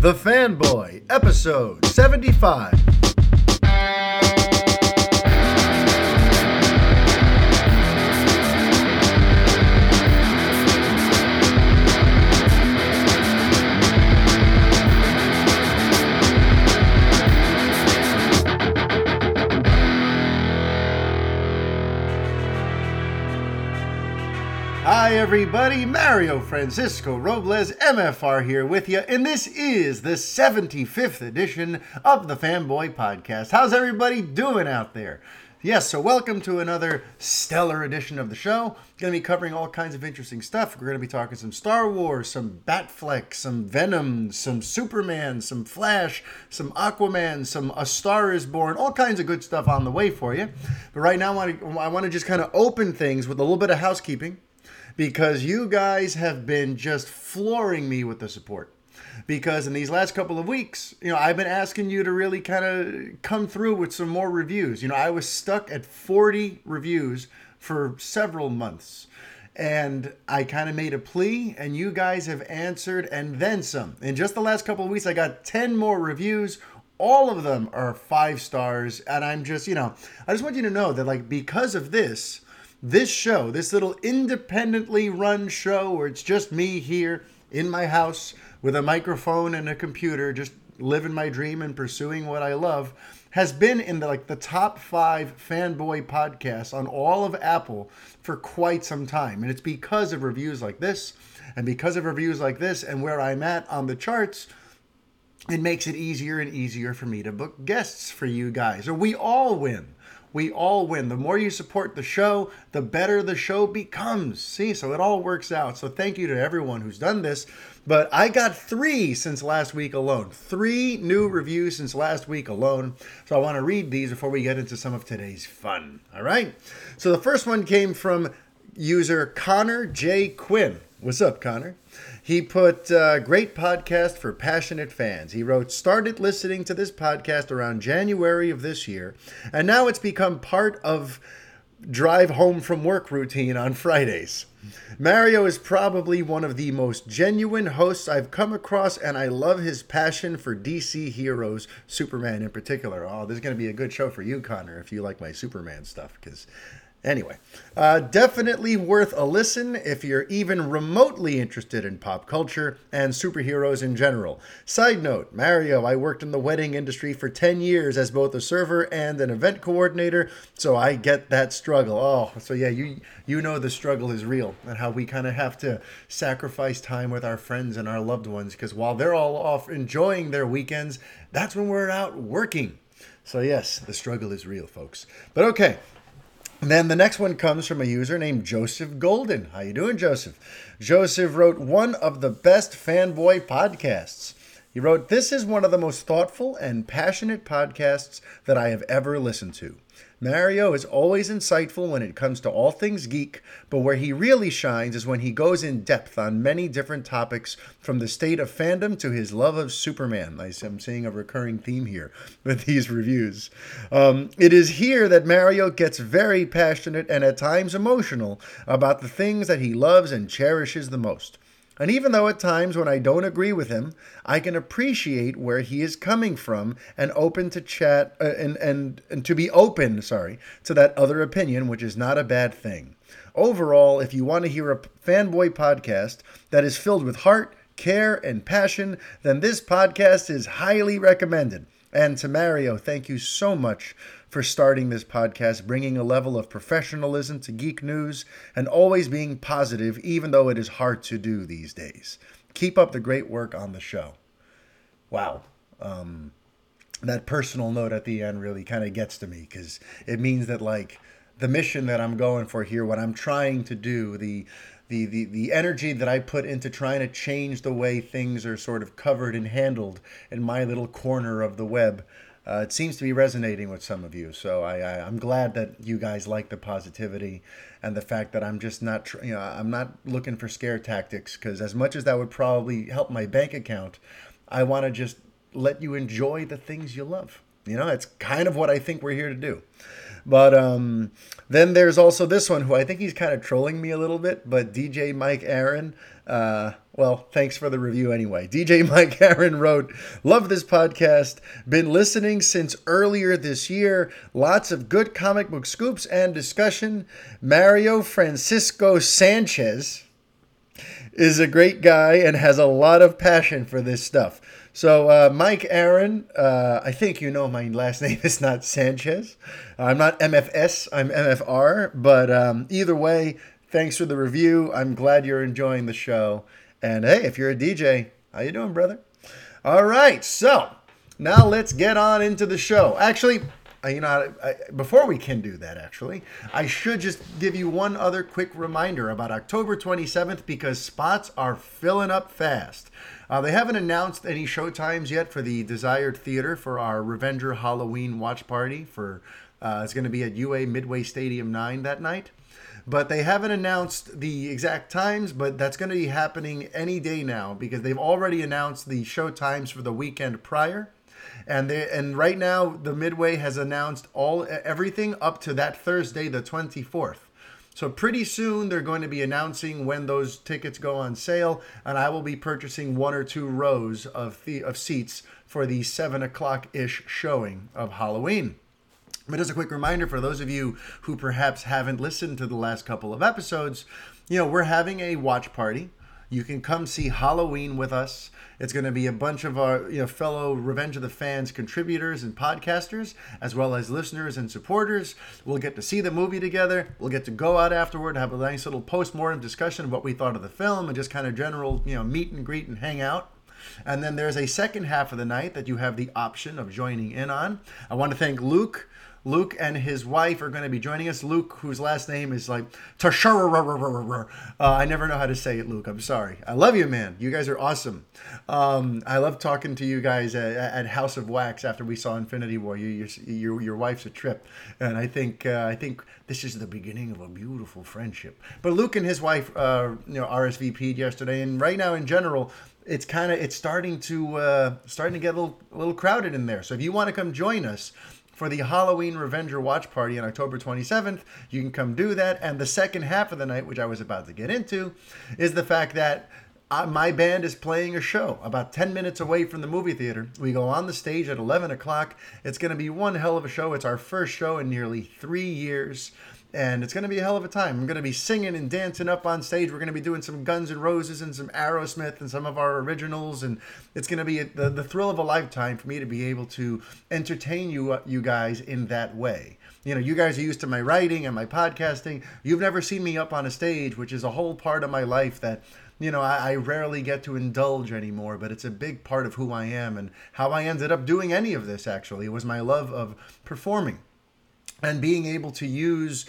The Fanboy, episode 75. Hi, everybody. Mario Francisco Robles, MFR, here with you, and this is the 75th edition of the Fanboy Podcast. How's everybody doing out there? Yes, so welcome to another stellar edition of the show. Going to be covering all kinds of interesting stuff. We're going to be talking some Star Wars, some Batfleck, some Venom, some Superman, some Flash, some Aquaman, some A Star Is Born, all kinds of good stuff on the way for you. But right now, I want to, I want to just kind of open things with a little bit of housekeeping because you guys have been just flooring me with the support. Because in these last couple of weeks, you know, I've been asking you to really kind of come through with some more reviews. You know, I was stuck at 40 reviews for several months. And I kind of made a plea, and you guys have answered and then some. In just the last couple of weeks, I got 10 more reviews. All of them are five stars. And I'm just, you know, I just want you to know that, like, because of this, this show, this little independently run show where it's just me here in my house with a microphone and a computer, just living my dream and pursuing what I love, has been in the like the top five fanboy podcasts on all of Apple for quite some time. And it's because of reviews like this, and because of reviews like this, and where I'm at on the charts, it makes it easier and easier for me to book guests for you guys. Or we all win we all win. The more you support the show, the better the show becomes. See, so it all works out. So thank you to everyone who's done this. But I got three since last week alone. Three new reviews since last week alone. So I want to read these before we get into some of today's fun. All right. So the first one came from user Connor J. Quinn. What's up, Connor? He put uh, great podcast for passionate fans. He wrote, started listening to this podcast around January of this year, and now it's become part of drive home from work routine on Fridays. Mario is probably one of the most genuine hosts I've come across, and I love his passion for DC heroes, Superman in particular. Oh, this is going to be a good show for you, Connor, if you like my Superman stuff, because Anyway, uh, definitely worth a listen if you're even remotely interested in pop culture and superheroes in general. Side note Mario, I worked in the wedding industry for 10 years as both a server and an event coordinator, so I get that struggle. Oh, so yeah, you, you know the struggle is real and how we kind of have to sacrifice time with our friends and our loved ones because while they're all off enjoying their weekends, that's when we're out working. So, yes, the struggle is real, folks. But okay, then the next one comes from a user named Joseph Golden. How you doing, Joseph? Joseph wrote one of the best fanboy podcasts. He wrote, This is one of the most thoughtful and passionate podcasts that I have ever listened to. Mario is always insightful when it comes to all things geek, but where he really shines is when he goes in depth on many different topics, from the state of fandom to his love of Superman. I'm seeing a recurring theme here with these reviews. Um, it is here that Mario gets very passionate and at times emotional about the things that he loves and cherishes the most. And even though at times when I don't agree with him, I can appreciate where he is coming from and open to chat uh, and, and and to be open, sorry, to that other opinion, which is not a bad thing. Overall, if you want to hear a fanboy podcast that is filled with heart, care, and passion, then this podcast is highly recommended. And to Mario, thank you so much for starting this podcast, bringing a level of professionalism to geek news, and always being positive, even though it is hard to do these days. Keep up the great work on the show. Wow. Um, that personal note at the end really kind of gets to me because it means that, like, the mission that I'm going for here, what I'm trying to do, the the, the, the energy that I put into trying to change the way things are sort of covered and handled in my little corner of the web uh, it seems to be resonating with some of you. So I, I am glad that you guys like the positivity and the fact that I'm just not you know I'm not looking for scare tactics because as much as that would probably help my bank account, I want to just let you enjoy the things you love. You know, it's kind of what I think we're here to do. But um, then there's also this one who I think he's kind of trolling me a little bit. But DJ Mike Aaron, uh, Well, thanks for the review anyway. DJ Mike Aaron wrote, Love this podcast. Been listening since earlier this year. Lots of good comic book scoops and discussion. Mario Francisco Sanchez is a great guy and has a lot of passion for this stuff. So, uh, Mike Aaron, uh, I think you know my last name is not Sanchez. I'm not MFS, I'm MFR. But um, either way, thanks for the review. I'm glad you're enjoying the show. And hey, if you're a DJ, how you doing, brother? All right, so now let's get on into the show. Actually, you know, I, before we can do that, actually, I should just give you one other quick reminder about October 27th because spots are filling up fast. Uh, they haven't announced any show times yet for the desired theater for our Revenger Halloween watch party. For uh, it's going to be at UA Midway Stadium 9 that night but they haven't announced the exact times but that's going to be happening any day now because they've already announced the show times for the weekend prior. And they and right now the midway has announced all everything up to that thursday the 24th so pretty soon they're going to be announcing when those tickets go on sale and i will be purchasing one or two rows of, the, of seats for the 7 o'clock ish showing of halloween but as a quick reminder for those of you who perhaps haven't listened to the last couple of episodes, you know, we're having a watch party. You can come see Halloween with us. It's going to be a bunch of our you know, fellow Revenge of the Fans contributors and podcasters, as well as listeners and supporters. We'll get to see the movie together. We'll get to go out afterward, and have a nice little post-mortem discussion of what we thought of the film, and just kind of general you know meet and greet and hang out. And then there's a second half of the night that you have the option of joining in on. I want to thank Luke Luke and his wife are going to be joining us. Luke, whose last name is like. Uh, I never know how to say it, Luke. I'm sorry. I love you, man. You guys are awesome. Um, I love talking to you guys at, at, House of Wax after we saw Infinity War. You, your, your, your wife's a trip, and I think uh, I think this is the beginning of a beautiful friendship. But Luke and his wife, uh, you know, RSVP'd yesterday, and right now in general, it's kind of it's starting to uh, starting to get a little, a little crowded in there. So if you want to come join us for the Halloween Revenger watch party on October 27th. You can come do that. And the second half of the night, which I was about to get into, is the fact that uh, my band is playing a show about 10 minutes away from the movie theater. We go on the stage at 11 o'clock. It's going to be one hell of a show. It's our first show in nearly three years and it's going to be a hell of a time. I'm going to be singing and dancing up on stage. We're going to be doing some Guns and Roses and some Aerosmith and some of our originals, and it's going to be the, the thrill of a lifetime for me to be able to entertain you uh, you guys in that way. You know, you guys are used to my writing and my podcasting. You've never seen me up on a stage, which is a whole part of my life that you know, I, I, rarely get to indulge anymore, but it's a big part of who I am and how I ended up doing any of this actually. Was my love of performing and being able to use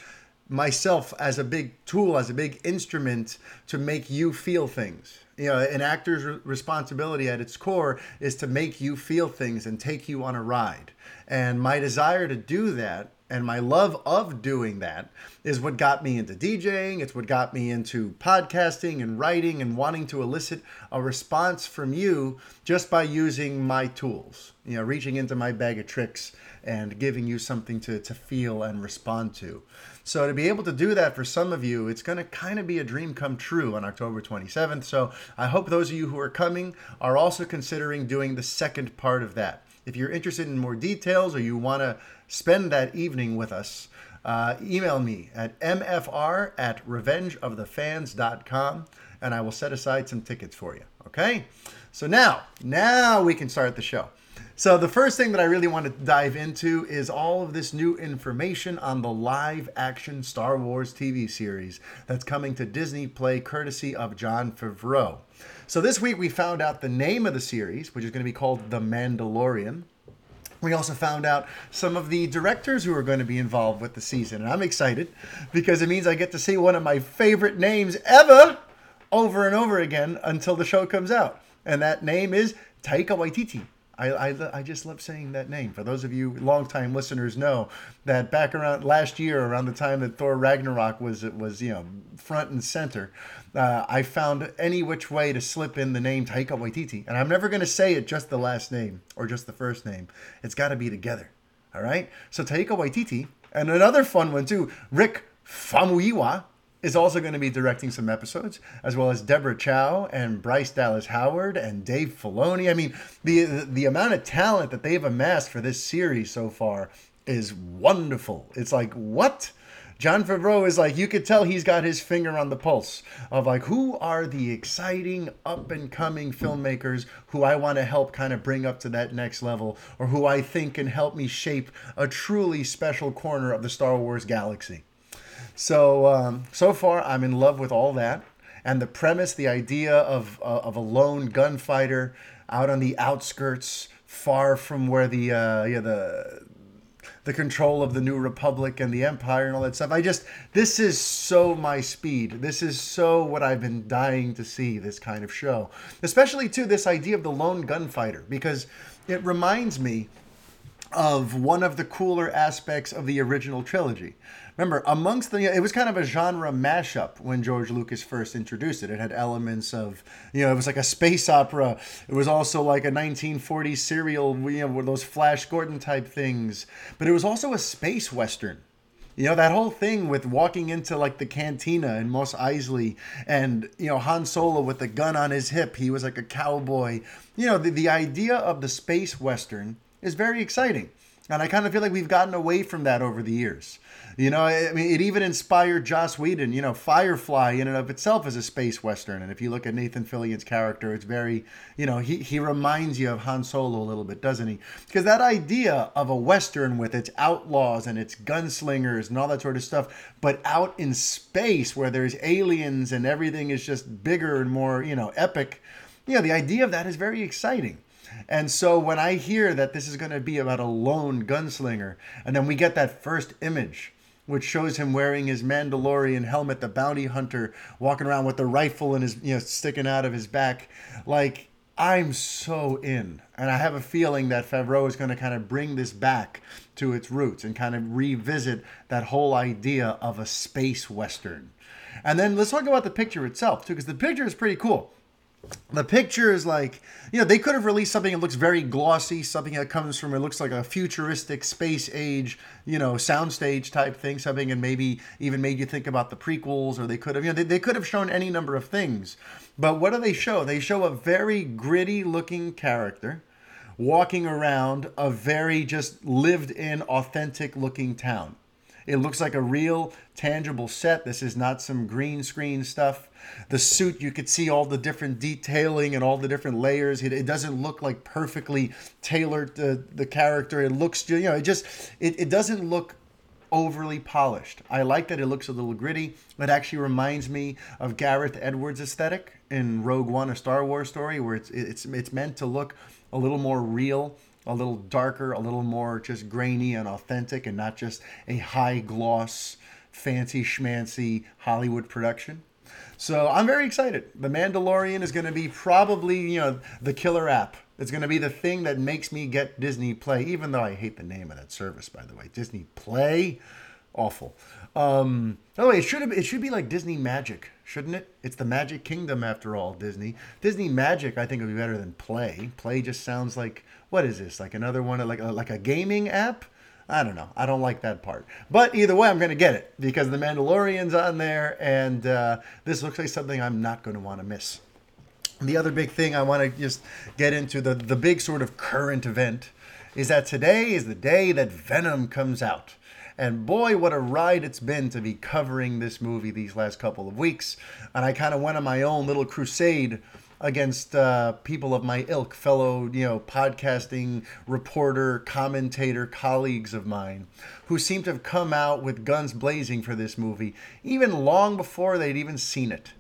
myself as a big tool, as a big instrument to make you feel things. You know, an actor's responsibility at its core is to make you feel things and take you on a ride. And my desire to do that and my love of doing that is what got me into DJing. It's what got me into podcasting and writing and wanting to elicit a response from you just by using my tools, you know, reaching into my bag of tricks and giving you something to, to feel and respond to. So to be able to do that for some of you, it's going to kind of be a dream come true on October 27th. So I hope those of you who are coming are also considering doing the second part of that. If you're interested in more details or you want to spend that evening with us, uh, email me at mfr at revengeofthefans.com and I will set aside some tickets for you. Okay? So now, now we can start the show. So, the first thing that I really want to dive into is all of this new information on the live action Star Wars TV series that's coming to Disney Play courtesy of Jon Favreau. So, this week we found out the name of the series, which is going to be called The Mandalorian. We also found out some of the directors who are going to be involved with the season. And I'm excited because it means I get to see one of my favorite names ever over and over again until the show comes out. And that name is Taika Waititi. I, I, I just love saying that name. For those of you longtime listeners know that back around last year, around the time that Thor Ragnarok was was you know front and center, uh, I found any which way to slip in the name Taika Waititi, and I'm never going to say it just the last name or just the first name. It's got to be together. All right. So Taika Waititi, and another fun one too, Rick Famuyiwa is also going to be directing some episodes, as well as Deborah Chow and Bryce Dallas Howard and Dave Filoni. I mean, the the amount of talent that they've amassed for this series so far is wonderful. It's like what? Jon Favreau is like you could tell he's got his finger on the pulse of like who are the exciting up and coming filmmakers who I want to help kind of bring up to that next level or who I think can help me shape a truly special corner of the Star Wars galaxy. So um, so far, I'm in love with all that, and the premise, the idea of uh, of a lone gunfighter out on the outskirts, far from where the uh, yeah the the control of the new republic and the empire and all that stuff. I just this is so my speed. This is so what I've been dying to see this kind of show. Especially too this idea of the lone gunfighter because it reminds me of one of the cooler aspects of the original trilogy. Remember, amongst the, it was kind of a genre mashup when George Lucas first introduced it. It had elements of, you know, it was like a space opera. It was also like a 1940s serial, you know, with those Flash Gordon type things. But it was also a space western. You know, that whole thing with walking into like the cantina in Mos Eisley and, you know, Han Solo with the gun on his hip. He was like a cowboy. You know, the, the idea of the space western is very exciting. And I kind of feel like we've gotten away from that over the years. You know, I mean, it even inspired Joss Whedon. You know, Firefly in and of itself is a space western, and if you look at Nathan Fillion's character, it's very, you know, he he reminds you of Han Solo a little bit, doesn't he? Because that idea of a western with its outlaws and its gunslingers and all that sort of stuff, but out in space where there's aliens and everything is just bigger and more, you know, epic. You know, the idea of that is very exciting. And so when I hear that this is going to be about a lone gunslinger, and then we get that first image, which shows him wearing his Mandalorian helmet, the bounty hunter, walking around with the rifle and his you know sticking out of his back, like I'm so in, and I have a feeling that Favreau is going to kind of bring this back to its roots and kind of revisit that whole idea of a space western. And then let's talk about the picture itself too, because the picture is pretty cool the picture is like you know they could have released something that looks very glossy something that comes from it looks like a futuristic space age you know soundstage type thing something and maybe even made you think about the prequels or they could have you know they, they could have shown any number of things but what do they show they show a very gritty looking character walking around a very just lived in authentic looking town it looks like a real tangible set. This is not some green screen stuff. The suit, you could see all the different detailing and all the different layers. It, it doesn't look like perfectly tailored to the character. It looks, you know, it just, it, it doesn't look overly polished. I like that it looks a little gritty. It actually reminds me of Gareth Edwards' aesthetic in Rogue One, a Star Wars story, where it's it's it's meant to look a little more real a little darker, a little more just grainy and authentic, and not just a high gloss, fancy schmancy Hollywood production. So I'm very excited. The Mandalorian is going to be probably, you know, the killer app. It's going to be the thing that makes me get Disney Play, even though I hate the name of that service, by the way. Disney Play, awful. Um, by the way, it should have, it should be like Disney Magic, shouldn't it? It's the Magic Kingdom after all. Disney, Disney Magic, I think would be better than Play. Play just sounds like what is this? Like another one, like a, like a gaming app? I don't know. I don't like that part. But either way, I'm going to get it because the Mandalorian's on there, and uh, this looks like something I'm not going to want to miss. The other big thing I want to just get into the the big sort of current event is that today is the day that Venom comes out. And boy, what a ride it's been to be covering this movie these last couple of weeks. And I kind of went on my own little crusade against uh, people of my ilk, fellow, you know, podcasting reporter, commentator, colleagues of mine, who seem to have come out with guns blazing for this movie, even long before they'd even seen it.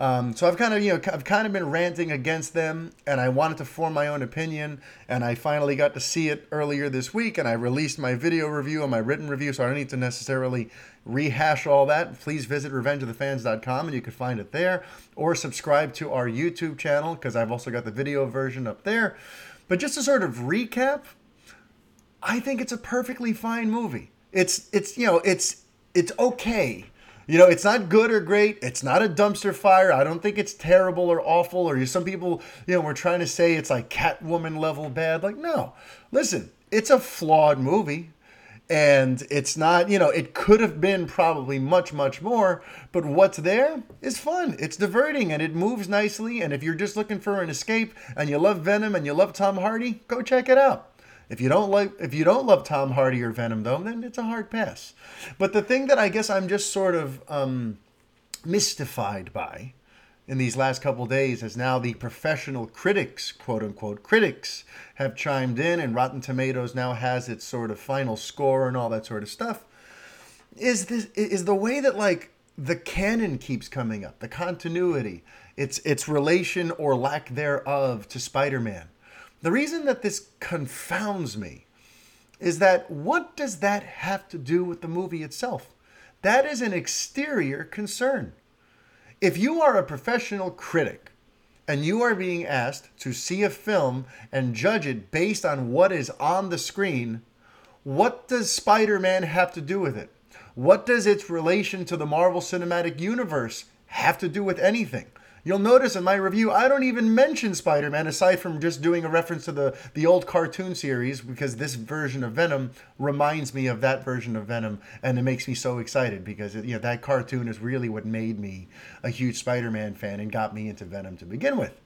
Um, so I've kind of, you know, I've kind of been ranting against them, and I wanted to form my own opinion, and I finally got to see it earlier this week, and I released my video review and my written review, so I don't need to necessarily rehash all that. Please visit revengeofthefans.com, and you can find it there, or subscribe to our YouTube channel because I've also got the video version up there. But just to sort of recap, I think it's a perfectly fine movie. It's it's you know it's it's okay you know, it's not good or great. It's not a dumpster fire. I don't think it's terrible or awful. Or some people, you know, we're trying to say it's like Catwoman level bad. Like, no. Listen, it's a flawed movie. And it's not you know it could have been probably much much more but what's there is fun. It's diverting and it moves nicely. And if you're just looking for an escape and you love venom and you love tom hardy go check it out. If you don't like if you don't love tom hardy or venom though then it's a hard pass. But the thing that i guess i'm just sort of um, mystified by in these last couple days as now the professional critics, quote unquote critics, have chimed in and Rotten Tomatoes now has its sort of final score and all that sort of stuff. Is this is the way that like the canon keeps coming up, the continuity, its its relation or lack thereof to Spider-Man. The reason that this confounds me is that what does that have to do with the movie itself? That is an exterior concern. If you are a professional critic and you are being asked to see a film and judge it based on what is on the screen, what does Spider Man have to do with it? What does its relation to the Marvel Cinematic Universe have to do with anything? You'll notice in my review, I don't even mention Spider Man aside from just doing a reference to the, the old cartoon series because this version of Venom reminds me of that version of Venom. And it makes me so excited because you know, that cartoon is really what made me a huge Spider Man fan and got me into Venom to begin with.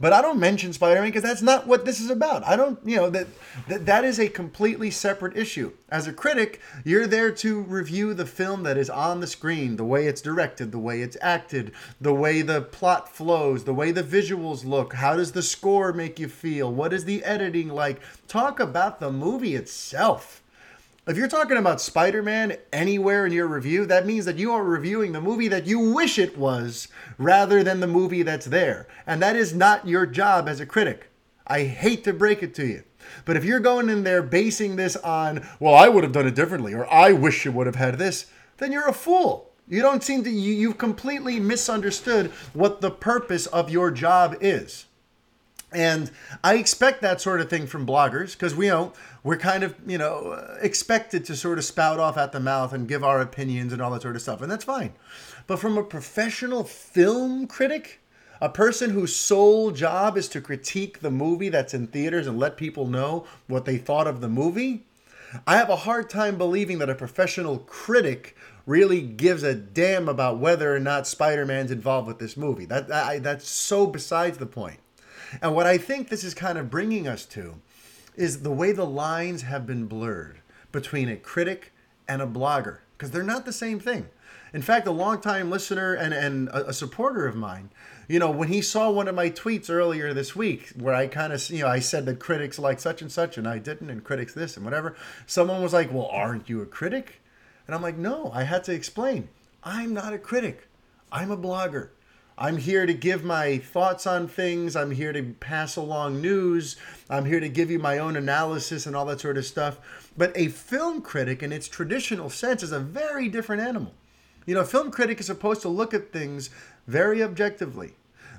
But I don't mention Spider-Man because that's not what this is about. I don't, you know, that, that that is a completely separate issue. As a critic, you're there to review the film that is on the screen, the way it's directed, the way it's acted, the way the plot flows, the way the visuals look. How does the score make you feel? What is the editing like? Talk about the movie itself if you're talking about Spider Man anywhere in your review, that means that you are reviewing the movie that you wish it was rather than the movie that's there. And that is not your job as a critic. I hate to break it to you. But if you're going in there basing this on, well, I would have done it differently, or I wish you would have had this, then you're a fool. You don't seem to, you, you've completely misunderstood what the purpose of your job is. And I expect that sort of thing from bloggers because we know we're kind of, you know, expected to sort of spout off at the mouth and give our opinions and all that sort of stuff. And that's fine. But from a professional film critic, a person whose sole job is to critique the movie that's in theaters and let people know what they thought of the movie, I have a hard time believing that a professional critic really gives a damn about whether or not Spider-Man's involved with this movie. That that's so besides the point. And what I think this is kind of bringing us to is the way the lines have been blurred between a critic and a blogger, because they're not the same thing. In fact, a longtime listener and, and a, a, supporter of mine, you know, when he saw one of my tweets earlier this week where I kind of, you know, I said that critics like such and such and I didn't, and critics this and whatever, someone was like, well, aren't you a critic? And I'm like, no, I had to explain. I'm not a critic, I'm a blogger. I'm here to give my thoughts on things. I'm here to pass along news. I'm here to give you my own analysis and all that sort of stuff. But a film critic, in its traditional sense, is a very different animal. You know, a film critic is supposed to look at things very objectively.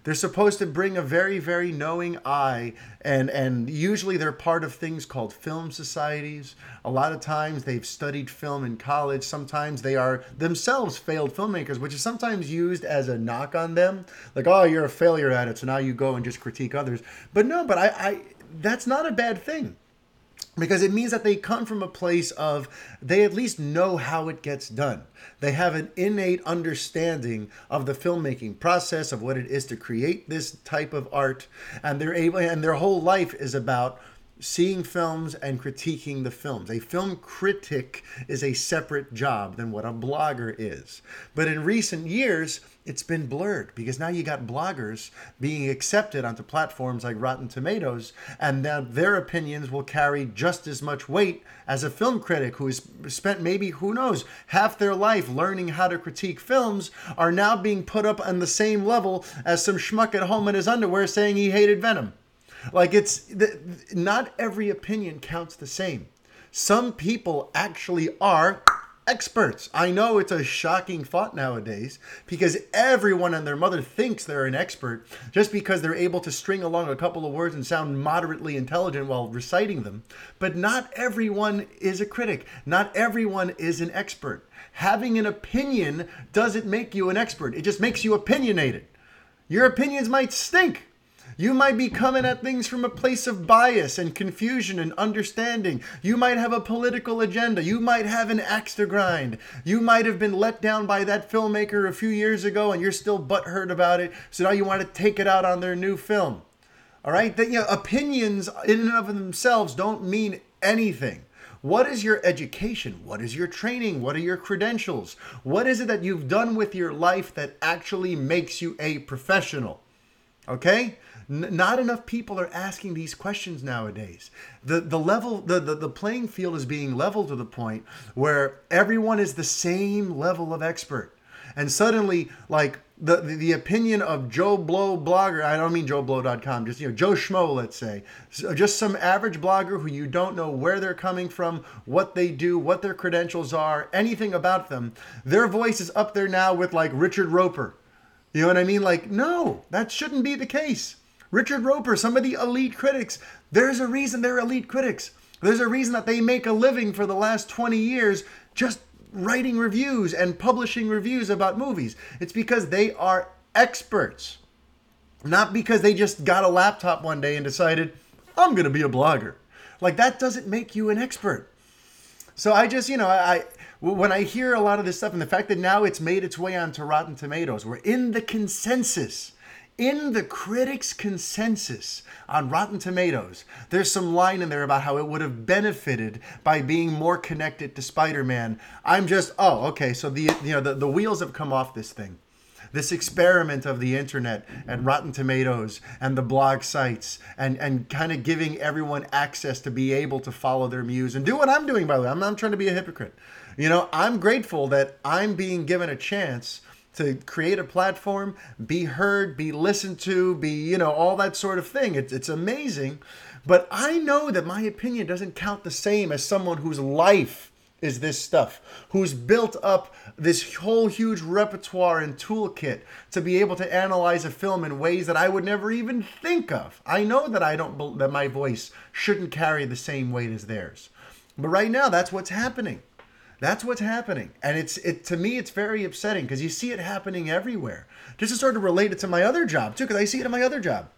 They're supposed to bring a very, very knowing eye, and and usually they're part of things called film societies. A lot of times they've studied film in college. Sometimes they are themselves failed filmmakers, which is sometimes used as a knock on them, like oh you're a failure at it, so now you go and just critique others. But no, but I, I that's not a bad thing because it means that they come from a place of they at least know how it gets done. They have an innate understanding of the filmmaking process of what it is to create this type of art and they're able and their whole life is about seeing films and critiquing the films. A film critic is a separate job than what a blogger is. But in recent years, it's been blurred because now you got bloggers being accepted onto platforms like Rotten Tomatoes, and now their opinions will carry just as much weight as a film critic who has spent maybe, who knows, half their life learning how to critique films are now being put up on the same level as some schmuck at home in his underwear saying he hated Venom. Like it's not every opinion counts the same. Some people actually are experts. I know it's a shocking thought nowadays because everyone and their mother thinks they're an expert just because they're able to string along a couple of words and sound moderately intelligent while reciting them. But not everyone is a critic. Not everyone is an expert. Having an opinion doesn't make you an expert. It just makes you opinionated. Your opinions might stink You might be coming at things from a place of bias and confusion and understanding. You might have a political agenda. You might have an axe to grind. You might have been let down by that filmmaker a few years ago and you're still butthurt about it. So now you want to take it out on their new film. All right? That, you know, opinions in and of themselves don't mean anything. What is your education? What is your training? What are your credentials? What is it that you've done with your life that actually makes you a professional? Okay? N- not enough people are asking these questions nowadays. The the level the, the the playing field is being leveled to the point where everyone is the same level of expert. And suddenly like the, the, the opinion of Joe Blow blogger, I don't mean JoeBlow.com, just you know Joe Schmo, let's say, so just some average blogger who you don't know where they're coming from, what they do, what their credentials are, anything about them. Their voice is up there now with like Richard Roeper. You know what I mean? Like, no, that shouldn't be the case. Richard Roeper, some of the elite critics, there's a reason they're elite critics. There's a reason that they make a living for the last 20 years just writing reviews and publishing reviews about movies. It's because they are experts, not because they just got a laptop one day and decided, I'm going to be a blogger. Like, that doesn't make you an expert. So I just, you know, I when I hear a lot of this stuff and the fact that now it's made its way onto Rotten Tomatoes, we're in the consensus in the critics' consensus on Rotten Tomatoes, there's some line in there about how it would have benefited by being more connected to Spider-Man. I'm just, oh, okay, so the you know the, the wheels have come off this thing. This experiment of the internet and Rotten Tomatoes and the blog sites and, and kind of giving everyone access to be able to follow their muse and do what I'm doing, by the way. I'm not trying to be a hypocrite. You know, I'm grateful that I'm being given a chance to create a platform, be heard, be listened to, be, you know, all that sort of thing. It's, it's amazing. But I know that my opinion doesn't count the same as someone whose life is this stuff, who's built up this whole huge repertoire and toolkit to be able to analyze a film in ways that I would never even think of. I know that I don't that my voice shouldn't carry the same weight as theirs. But right now that's what's happening. That's what's happening, and it's it to me. It's very upsetting because you see it happening everywhere. Just to sort of relate it to my other job too, because I see it in my other job.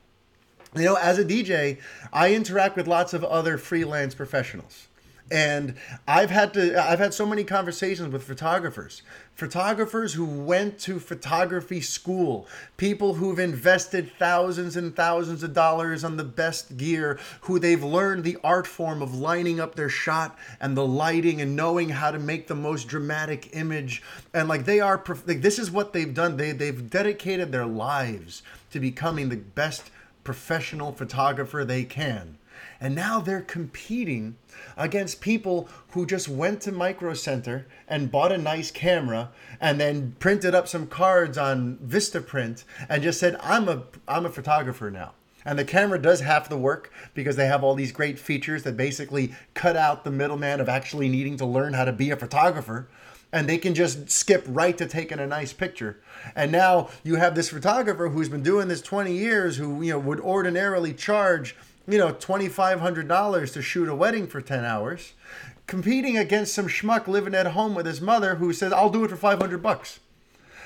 You know, as a DJ, I interact with lots of other freelance professionals and i've had to i've had so many conversations with photographers. Photographers who went to photography school. People who've invested thousands and thousands of dollars on the best gear who they've learned the art form of lining up their shot and the lighting and knowing how to make the most dramatic image. And like they are like this is what they've done. They they've dedicated their lives to becoming the best professional photographer they can and now they're competing against people who just went to Micro Center and bought a nice camera and then printed up some cards on Vistaprint and just said, I'm a I'm a photographer now. And the camera does half the work because they have all these great features that basically cut out the middleman of actually needing to learn how to be a photographer. And they can just skip right to taking a nice picture. And now you have this photographer who's been doing this 20 years who, you know, would ordinarily charge you know, $2,500 to shoot a wedding for 10 hours, competing against some schmuck living at home with his mother who says, I'll do it for 500 bucks.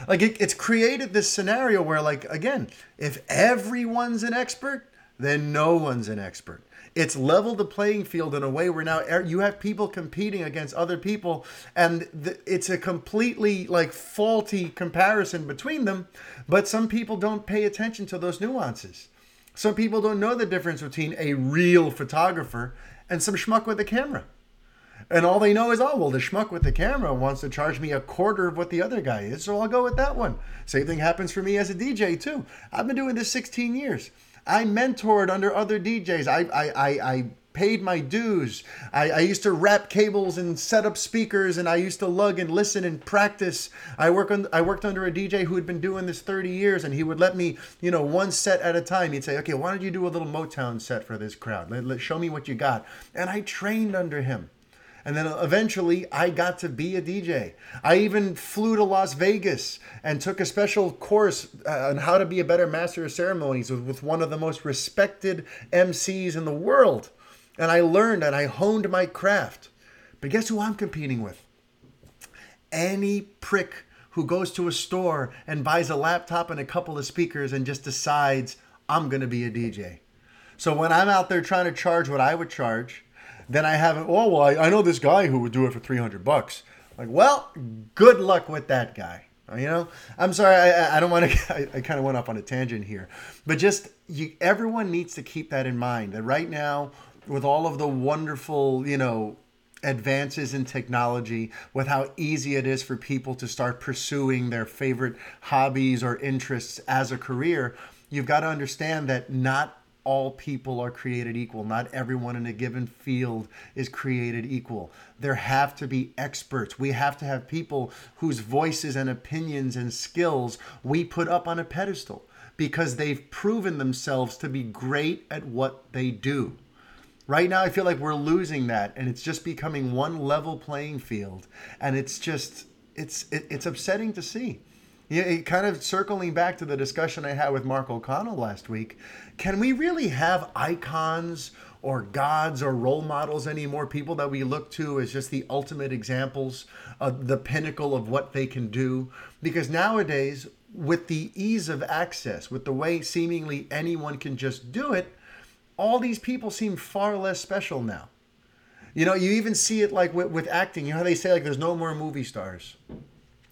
Like, it, it's created this scenario where, like, again, if everyone's an expert, then no one's an expert. It's leveled the playing field in a way where now er, you have people competing against other people, and it's a completely like faulty comparison between them. But some people don't pay attention to those nuances. Some people don't know the difference between a real photographer and some schmuck with a camera. And all they know is, oh, well, the schmuck with the camera wants to charge me a quarter of what the other guy is, so I'll go with that one. Same thing happens for me as a DJ, too. I've been doing this 16 years. I mentored under other DJs. I, I, I, I paid my dues. I, I, used to wrap cables and set up speakers, and I used to lug and listen and practice. I work on, I worked under a DJ who had been doing this 30 years, and he would let me, you know, one set at a time. He'd say, "Okay, why don't you do a little Motown set for this crowd? Let, let show me what you got." And I trained under him. And then eventually I got to be a DJ. I even flew to Las Vegas and took a special course uh, on how to be a better master of ceremonies with, with one of the most respected MCs in the world and I learned and I honed my craft. But guess who I'm competing with? Any prick who goes to a store and buys a laptop and a couple of speakers and just decides, I'm going to be a DJ. So when I'm out there trying to charge what I would charge, then I have, oh, well, I, I know this guy who would do it for 300 bucks. Like, well, good luck with that guy. You know, I'm sorry, I, I don't want to, I, I kind of went off on a tangent here, but just you, everyone needs to keep that in mind that right now, with all of the wonderful, you know, advances in technology, with how easy it is for people to start pursuing their favorite hobbies or interests as a career, you've got to understand that not all people are created equal. Not everyone in a given field is created equal. There have to be experts. We have to have people whose voices and opinions and skills we put up on a pedestal because they've proven themselves to be great at what they do. Right now, I feel like we're losing that, and it's just becoming one level playing field, and it's just it's it, it's upsetting to see. Yeah, kind of circling back to the discussion I had with Mark O'Connell last week. Can we really have icons or gods or role models anymore? People that we look to as just the ultimate examples of the pinnacle of what they can do? Because nowadays, with the ease of access, with the way seemingly anyone can just do it, all these people seem far less special now. You know, you even see it like with, with acting. You know how they say like there's no more movie stars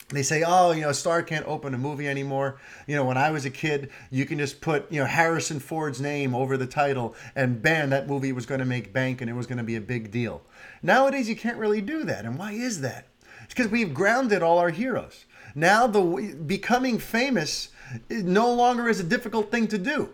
they say, oh, you know, a star can't open a movie anymore. You know, when I was a kid, you can just put, you know, Harrison Ford's name over the title, and bam, that movie was going to make bank and it was going to be a big deal. Nowadays, you can't really do that. And why is that? It's because we've grounded all our heroes. Now, the becoming famous no longer is a difficult thing to do.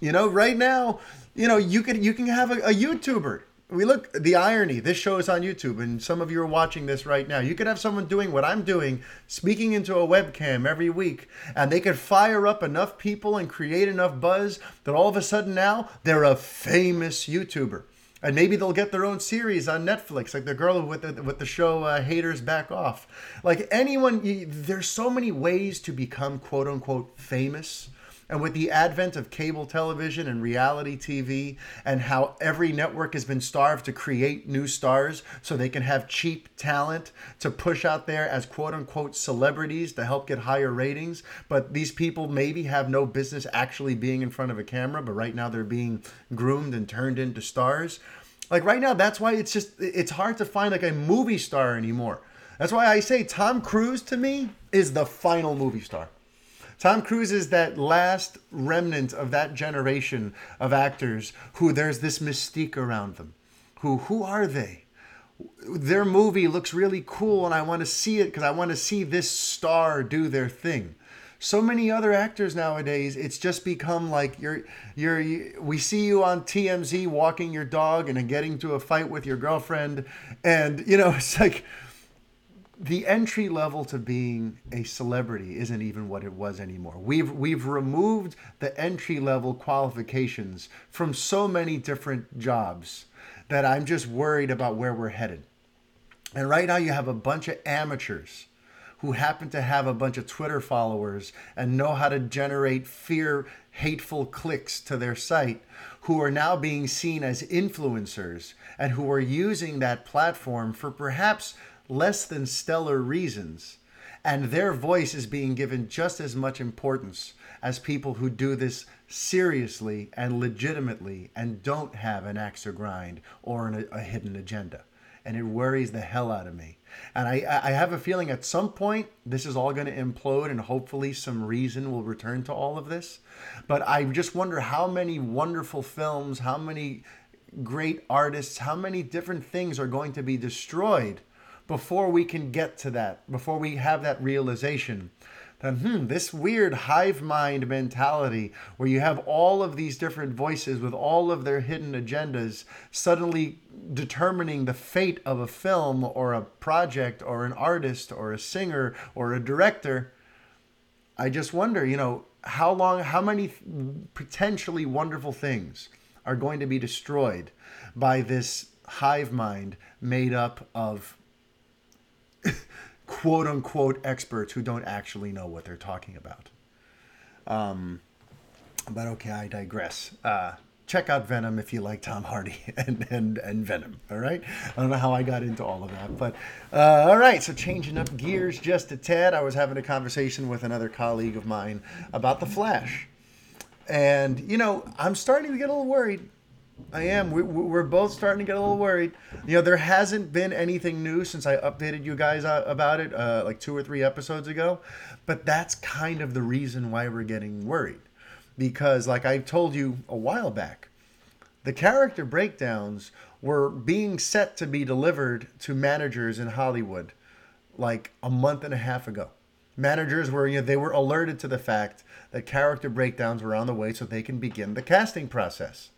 You know, right now, you know, you can you can have a, a YouTuber. We look the irony this show is on youtube and some of you are watching this right now. You could have someone doing what i'm doing speaking into a webcam every week and they could fire up enough people and create enough buzz that all of a sudden now they're a famous youtuber. And maybe they'll get their own series on netflix like the girl with the, with the show uh, haters back off. Like anyone you, there's so many ways to become quote unquote famous and with the advent of cable television and reality TV, and how every network has been starved to create new stars so they can have cheap talent to push out there as quote unquote celebrities to help get higher ratings. But these people maybe have no business actually being in front of a camera, but right now they're being groomed and turned into stars. Like right now, that's why it's just, it's hard to find like a movie star anymore. That's why I say Tom Cruise to me is the final movie star. Tom Cruise is that last remnant of that generation of actors who there's this mystique around them. Who who are they? Their movie looks really cool and I want to see it because I want to see this star do their thing so many other actors nowadays it's just become like you're you're you, we see you on TMZ walking your dog and getting to a fight with your girlfriend and you know it's like the entry level to being a celebrity isn't even what it was anymore. We've we've removed the entry level qualifications from so many different jobs that I'm just worried about where we're headed. And right now you have a bunch of amateurs who happen to have a bunch of Twitter followers and know how to generate fear hateful clicks to their site who are now being seen as influencers and who are using that platform for perhaps less than stellar reasons, and their voice is being given just as much importance as people who do this seriously and legitimately and don't have an axe to grind or an, a hidden agenda. And it worries the hell out of me. And I, I have a feeling at some point this is all going to implode and hopefully some reason will return to all of this. But I just wonder how many wonderful films, how many great artists, how many different things are going to be destroyed before we can get to that, before we have that realization that, hmm, this weird hive mind mentality where you have all of these different voices with all of their hidden agendas suddenly determining the fate of a film or a project or an artist or a singer or a director. I just wonder, you know, how long, how many potentially wonderful things are going to be destroyed by this hive mind made up of quote unquote experts who don't actually know what they're talking about. Um, but okay, I digress. Uh, check out Venom if you like Tom Hardy and, and, and Venom. All right. I don't know how I got into all of that, but uh, all right. So changing up gears just a tad, I was having a conversation with another colleague of mine about the Flash. And, you know, I'm starting to get a little worried. I am. We, we're both starting to get a little worried. You know, there hasn't been anything new since I updated you guys uh, about it uh, like two or three episodes ago. But that's kind of the reason why we're getting worried. Because, like I told you a while back, the character breakdowns were being set to be delivered to managers in Hollywood like a month and a half ago. Managers were, you know, they were alerted to the fact that character breakdowns were on the way so they can begin the casting process.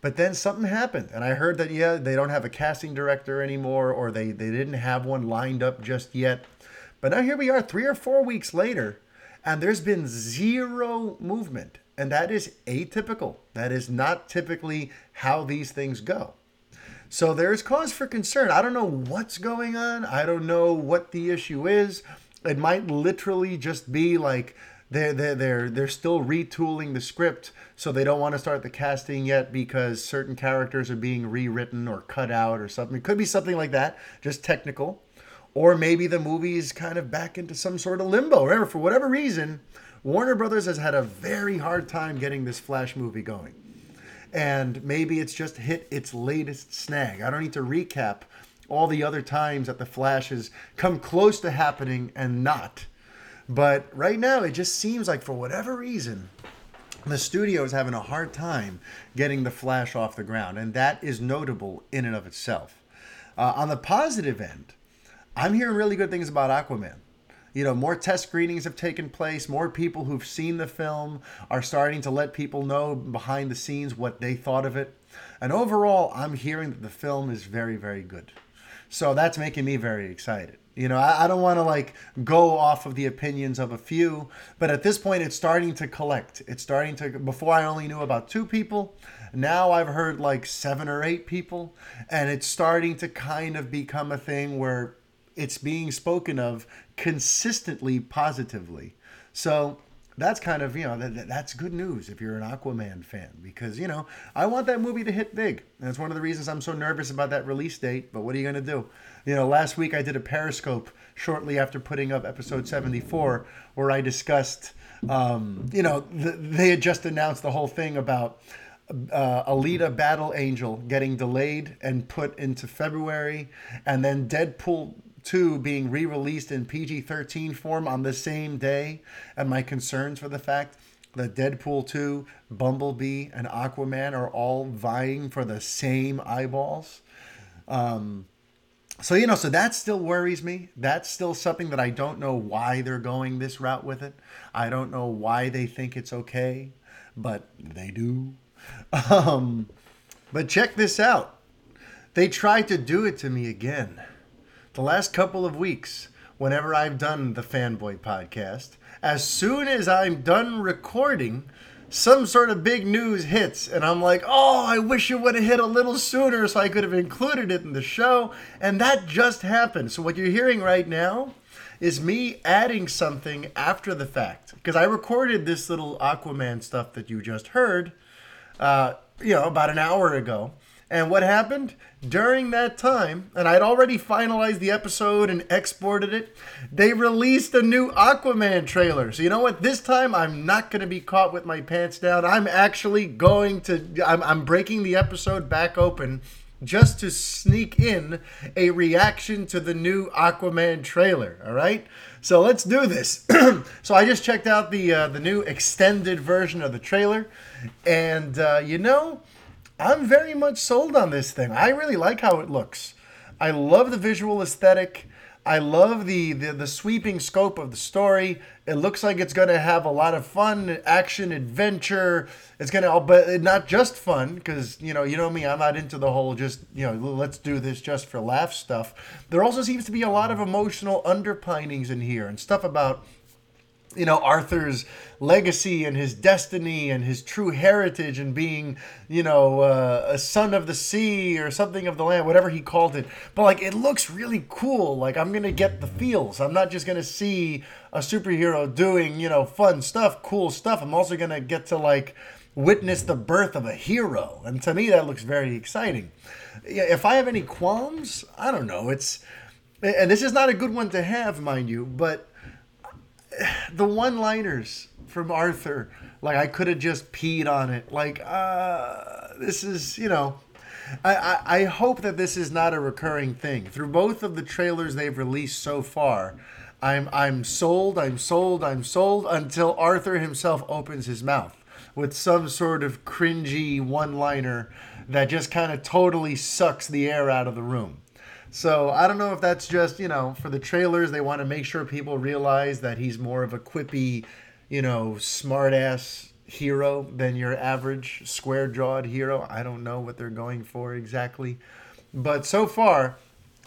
But then something happened, and I heard that, yeah, they don't have a casting director anymore, or they, they didn't have one lined up just yet. But now here we are, three or four weeks later, and there's been zero movement. And that is atypical. That is not typically how these things go. So there is cause for concern. I don't know what's going on. I don't know what the issue is. It might literally just be like they're they're they're they're still retooling the script, so they don't want to start the casting yet because certain characters are being rewritten or cut out or something. It could be something like that, just technical. Or maybe the movie is kind of back into some sort of limbo. Remember, for whatever reason, Warner Brothers has had a very hard time getting this Flash movie going and maybe it's just hit its latest snag. I don't need to recap all the other times that the Flash has come close to happening and not. But right now, it just seems like for whatever reason, the studio is having a hard time getting the Flash off the ground, and that is notable in and of itself. Uh, on the positive end, I'm hearing really good things about Aquaman you know, more test screenings have taken place. More people who've seen the film are starting to let people know behind the scenes what they thought of it. And overall, I'm hearing that the film is very, very good. So that's making me very excited. You know, I, I don't want to like go off of the opinions of a few, but at this point, it's starting to collect. It's starting to, before I only knew about two people. Now I've heard like seven or eight people, and it's starting to kind of become a thing where it's being spoken of consistently positively. So that's kind of you know that, that's good news if you're an Aquaman fan because you know I want that movie to hit big. And that's one of the reasons I'm so nervous about that release date. But what are you gonna do? You know, last week I did a Periscope shortly after putting up episode 74 where I discussed, um, you know, the, they had just announced the whole thing about. Uh, Alita Battle Angel getting delayed and put into February, and then Deadpool 2 being re released in PG 13 form on the same day, and my concerns for the fact that Deadpool 2, Bumblebee, and Aquaman are all vying for the same eyeballs. Um, so, you know, so that still worries me. That's still something that I don't know why they're going this route with it. I don't know why they think it's okay, but they do. Um, but check this out. They tried to do it to me again the last couple of weeks, whenever I've done the Fanboy podcast, as soon as I'm done recording, some sort of big news hits, and I'm like, oh, I wish it would have hit a little sooner so I could have included it in the show. And that just happened. So, what you're hearing right now is me adding something after the fact. Because I recorded this little Aquaman stuff that you just heard, uh, you know, about an hour ago. And what happened? During that time, and I'd already finalized the episode and exported it, they released a new Aquaman trailer. So, you know what? This time I'm not going to be caught with my pants down. I'm actually going to, I'm, I'm breaking the episode back open just to sneak in a reaction to the new Aquaman trailer. All right, so let's do this. so I just checked out the uh, the new extended version of the trailer, and uh, you know, I'm very much sold on this thing. I really like how it looks. I love the visual aesthetic. I love the, the, the sweeping scope of the story. It looks like it's going to have a lot of fun, action, adventure. It's going to, but not just fun, because you know, you know me, I'm not into the whole just you know, let's do this just for laugh stuff. There also seems to be a lot of emotional underpinnings in here and stuff about you know Arthur's legacy and his destiny and his true heritage and being you know uh, a son of the sea or something of the land whatever he called it. But like it looks really cool. Like i'm gonna get the feels. I'm not just gonna see a superhero doing you know fun stuff cool stuff. I'm also gonna get to like witness the birth of a hero. And to me that looks very exciting. If i have any qualms i don't know. It's and this is not a good one to have mind you but the one liners from Arthur. Like I could have just peed on it. Like uh, this is you know. I, I, I hope that this is not a recurring thing. Through both of the trailers they've released so far, I'm I'm sold, I'm sold, I'm sold until Arthur himself opens his mouth with some sort of cringy one-liner that just kind of totally sucks the air out of the room. So I don't know if that's just, you know, for the trailers they want to make sure people realize that he's more of a quippy, you know, smartass hero than your average square-jawed hero. I don't know what they're going for exactly. But so far,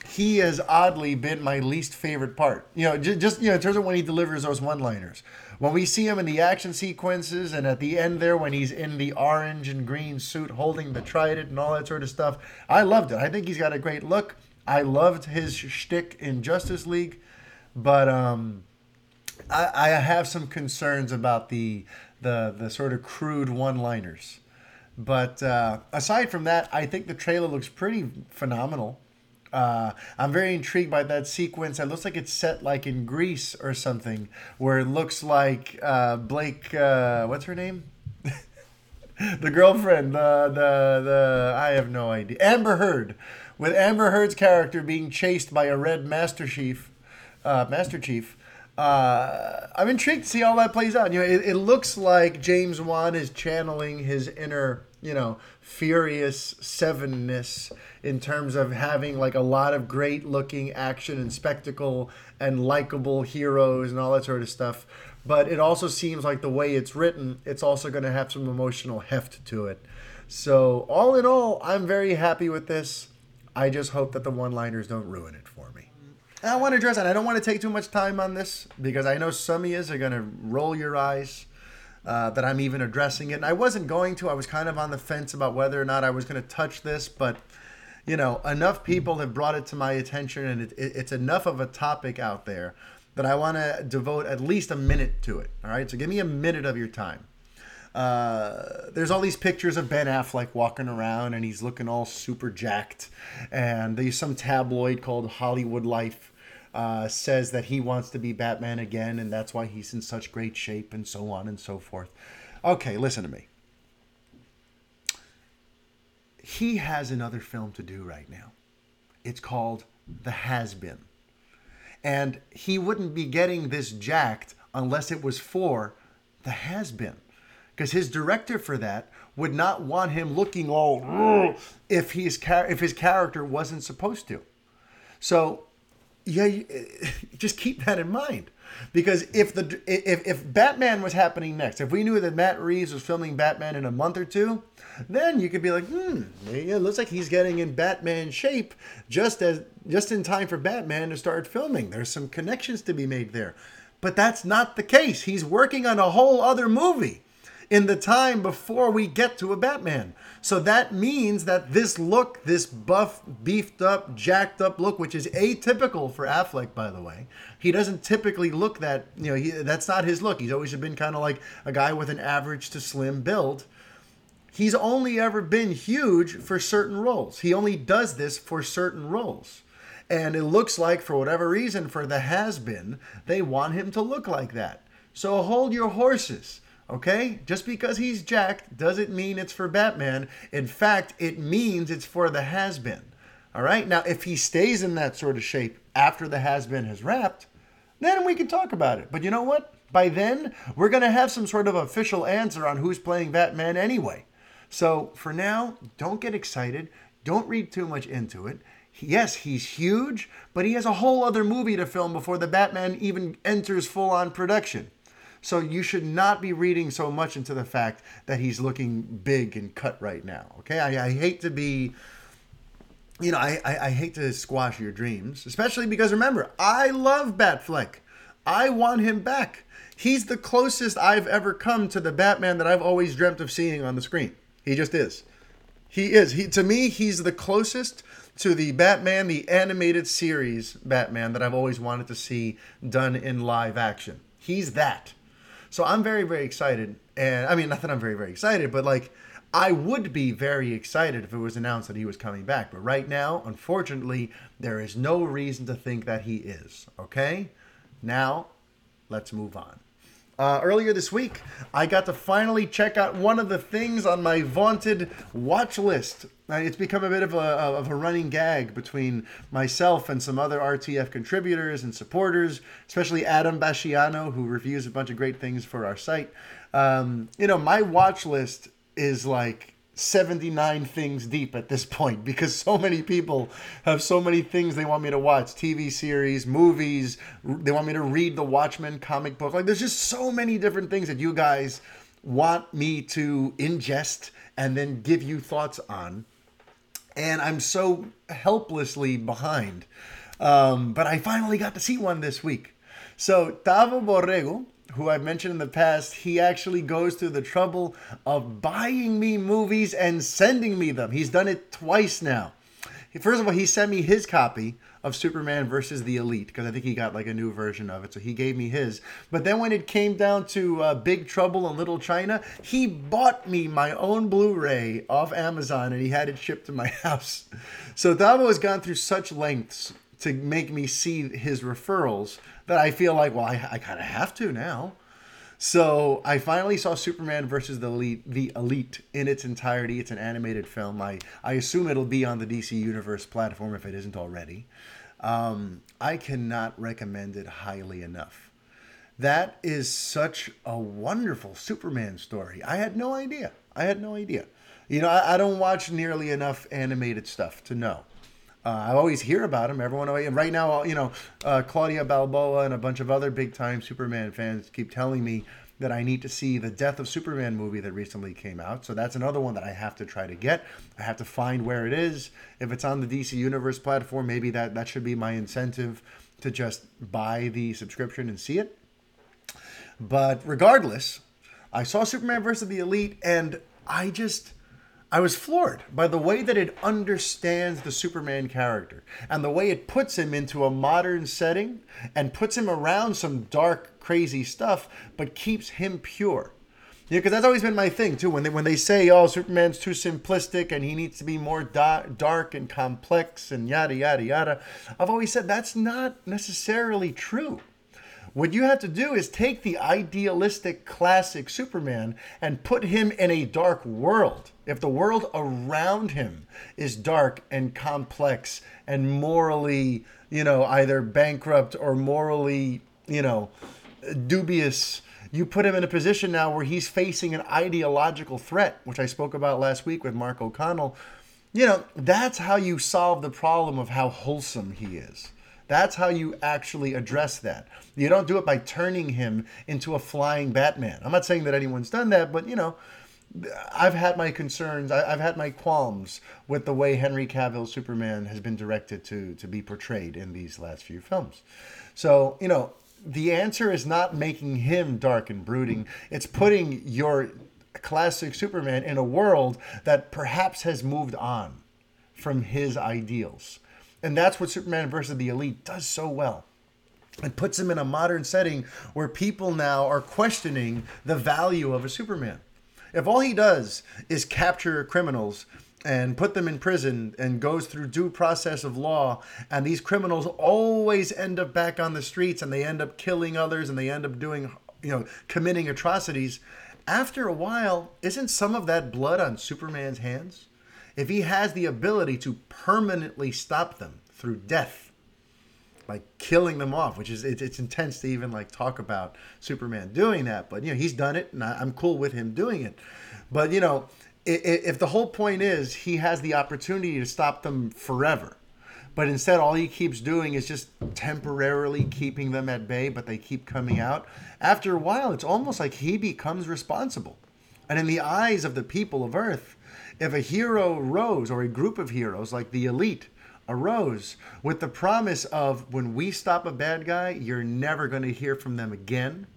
he has oddly been my least favorite part. You know, just, just you know, in terms of when he delivers those one-liners. When we see him in the action sequences and at the end there when he's in the orange and green suit holding the trident and all that sort of stuff, I loved it. I think he's got a great look. I loved his shtick in Justice League, but um, I, I have some concerns about the the the sort of crude one-liners. But uh, aside from that, I think the trailer looks pretty phenomenal. Uh, I'm very intrigued by that sequence. It looks like it's set like in Greece or something, where it looks like uh, Blake. Uh, what's her name? the girlfriend. The the the. I have no idea. Amber Heard, with Amber Heard's character being chased by a red Master Chief. Uh, Master Chief. Uh, I'm intrigued to see how that plays out. You know, it, it looks like James Wan is channeling his inner, you know, furious sevenness in terms of having like a lot of great looking action and spectacle and likable heroes and all that sort of stuff. But it also seems like the way it's written, it's also going to have some emotional heft to it. So, all in all, I'm very happy with this. I just hope that the one liners don't ruin it for me. And I want to address that. I don't want to take too much time on this because I know some of you are going to roll your eyes uh, that I'm even addressing it. And I wasn't going to. I was kind of on the fence about whether or not I was going to touch this, but you know, enough people have brought it to my attention, and it, it, it's enough of a topic out there that I want to devote at least a minute to it. All right, so give me a minute of your time. Uh, there's all these pictures of Ben Affleck walking around, and he's looking all super jacked. And there's some tabloid called Hollywood Life uh, says that he wants to be Batman again, and that's why he's in such great shape, and so on and so forth. Okay, listen to me he has another film to do right now. It's called The Has Been. And he wouldn't be getting this jacked unless it was for The Has Been. Because his director for that would not want him looking all if his if his character wasn't supposed to. So, yeah, just keep that in mind. Because if the if, if Batman was happening next, if we knew that Matt Reeves was filming Batman in a month or two, then you could be like, hmm, it looks like he's getting in Batman shape just as just in time for Batman to start filming. There's some connections to be made there. But that's not the case. He's working on a whole other movie in the time before we get to a Batman. So that means that this look, this buff, beefed up, jacked up look, which is atypical for Affleck, by the way, he doesn't typically look that, you know, he, that's not his look. He's always been kind of like a guy with an average to slim build. He's only ever been huge for certain roles. He only does this for certain roles. And it looks like, for whatever reason, for the has been, they want him to look like that. So hold your horses. Okay? Just because he's jacked doesn't mean it's for Batman. In fact, it means it's for the has been. All right? Now, if he stays in that sort of shape after the has been has wrapped, then we can talk about it. But you know what? By then, we're going to have some sort of official answer on who's playing Batman anyway. So for now, don't get excited. Don't read too much into it. Yes, he's huge, but he has a whole other movie to film before the Batman even enters full on production. So you should not be reading so much into the fact that he's looking big and cut right now. Okay, I, I hate to be, you know, I, I, I, hate to squash your dreams, especially because remember, I love Batfleck. I want him back. He's the closest I've ever come to the Batman that I've always dreamt of seeing on the screen. He just is. He is. He to me, he's the closest to the Batman, the animated series Batman that I've always wanted to see done in live action. He's that. So I'm very, very excited. And I mean, not that I'm very, very excited, but like, I would be very excited if it was announced that he was coming back. But right now, unfortunately, there is no reason to think that he is. Okay? Now, let's move on. Uh, earlier this week, I got to finally check out one of the things on my vaunted watch list. It's become a bit of a, of a running gag between myself and some other RTF contributors and supporters, especially Adam Basciano, who reviews a bunch of great things for our site. Um, you know, my watch list is like 79 things deep at this point because so many people have so many things they want me to watch TV series, movies, they want me to read the Watchmen comic book. Like, there's just so many different things that you guys want me to ingest and then give you thoughts on. And I'm so helplessly behind. Um, but I finally got to see one this week. So, Tavo Borrego, who I've mentioned in the past, he actually goes through the trouble of buying me movies and sending me them. He's done it twice now. First of all, he sent me his copy of Superman versus the Elite because I think he got like a new version of it, so he gave me his. But then when it came down to uh, Big Trouble in Little China, he bought me my own Blu-ray off Amazon and he had it shipped to my house. So Davo has gone through such lengths to make me see his referrals that I feel like, well, I, I kind of have to now. So I finally saw Superman versus the Elite, the Elite in its entirety. It's an animated film. I, I assume it'll be on the DC Universe platform if it isn't already. Um, I cannot recommend it highly enough. That is such a wonderful Superman story. I had no idea. I had no idea. You know, I, I don't watch nearly enough animated stuff to know. Uh, I always hear about him. Everyone, and right now, you know, uh, Claudia Balboa and a bunch of other big time Superman fans keep telling me that I need to see the Death of Superman movie that recently came out. So that's another one that I have to try to get. I have to find where it is. If it's on the DC Universe platform, maybe that that should be my incentive to just buy the subscription and see it. But regardless, I saw Superman versus the Elite, and I just I was floored by the way that it understands the Superman character and the way it puts him into a modern setting and puts him around some dark, crazy stuff, but keeps him pure. Yeah, because that's always been my thing too. When they when they say, "Oh, Superman's too simplistic and he needs to be more da- dark and complex and yada yada yada," I've always said that's not necessarily true. What you have to do is take the idealistic classic Superman and put him in a dark world. If the world around him is dark and complex and morally, you know, either bankrupt or morally, you know, dubious, you put him in a position now where he's facing an ideological threat, which I spoke about last week with Mark O'Connell. You know, that's how you solve the problem of how wholesome he is. That's how you actually address that. You don't do it by turning him into a flying Batman. I'm not saying that anyone's done that, but you know, I've had my concerns. I've had my qualms with the way Henry Cavill's Superman has been directed to to be portrayed in these last few films. So you know, the answer is not making him dark and brooding. It's putting your classic Superman in a world that perhaps has moved on from his ideals. And that's what Superman versus the Elite does so well. It puts him in a modern setting where people now are questioning the value of a Superman. If all he does is capture criminals and put them in prison and goes through due process of law and these criminals always end up back on the streets and they end up killing others and they end up doing you know committing atrocities after a while isn't some of that blood on superman's hands if he has the ability to permanently stop them through death, like killing them off, which is it's, intense to even like talk about Superman doing that. But you know he's done it, and I, am cool with him doing it. But you know, if the whole point is he has the opportunity to stop them forever, but instead all he keeps doing is just temporarily keeping them at bay, but they keep coming out. After a while, it's almost like he becomes responsible. And in the eyes of the people of Earth, if a hero rose or a group of heroes like the elite arose with the promise of when we stop a bad guy, you're never going to hear from them again.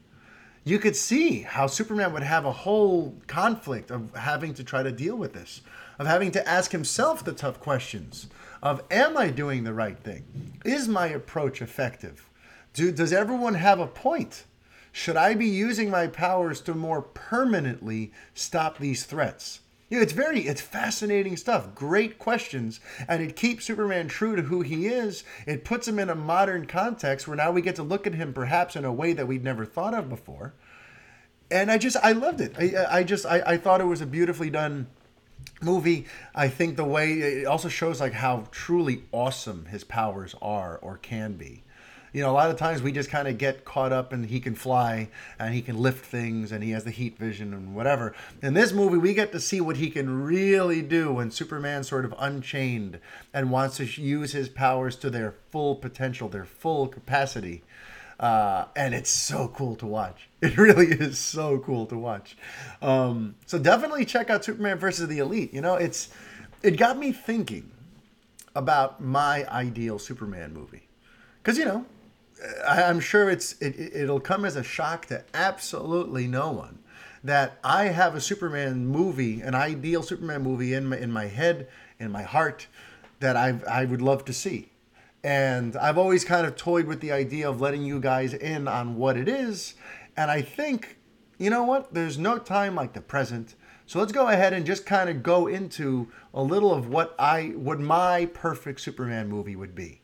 You could see how Superman would have a whole conflict of having to try to deal with this, of having to ask himself the tough questions of am I doing the right thing? Is my approach effective? Do, does everyone have a point? Should I be using my powers to more permanently stop these threats? You know, it's very, it's fascinating stuff. Great questions, and it keeps Superman true to who he is. It puts him in a modern context where now we get to look at him perhaps in a way that we'd never thought of before. and I just I loved it. I, I just I, I thought it was a beautifully done movie. I think the way it also shows like how truly awesome his powers are or can be. You know, a lot of times we just kind of get caught up and he can fly and he can lift things and he has the heat vision and whatever. In this movie, we get to see what he can really do when Superman's sort of unchained and wants to use his powers to their full potential, their full capacity. Uh, and it's so cool to watch. It really is so cool to watch. Um, so definitely check out Superman versus the Elite. You know, it's it got me thinking about my ideal Superman movie, because you know, I, am sure it's it, it'll come as a shock to absolutely no one that I have a Superman movie, an ideal Superman movie in my in my head, in my heart, that I I would love to see. And I've always kind of toyed with the idea of letting you guys in on what it is. And I think, you know what? There's no time like the present. So let's go ahead and just kind of go into a little of what I what my perfect Superman movie would be.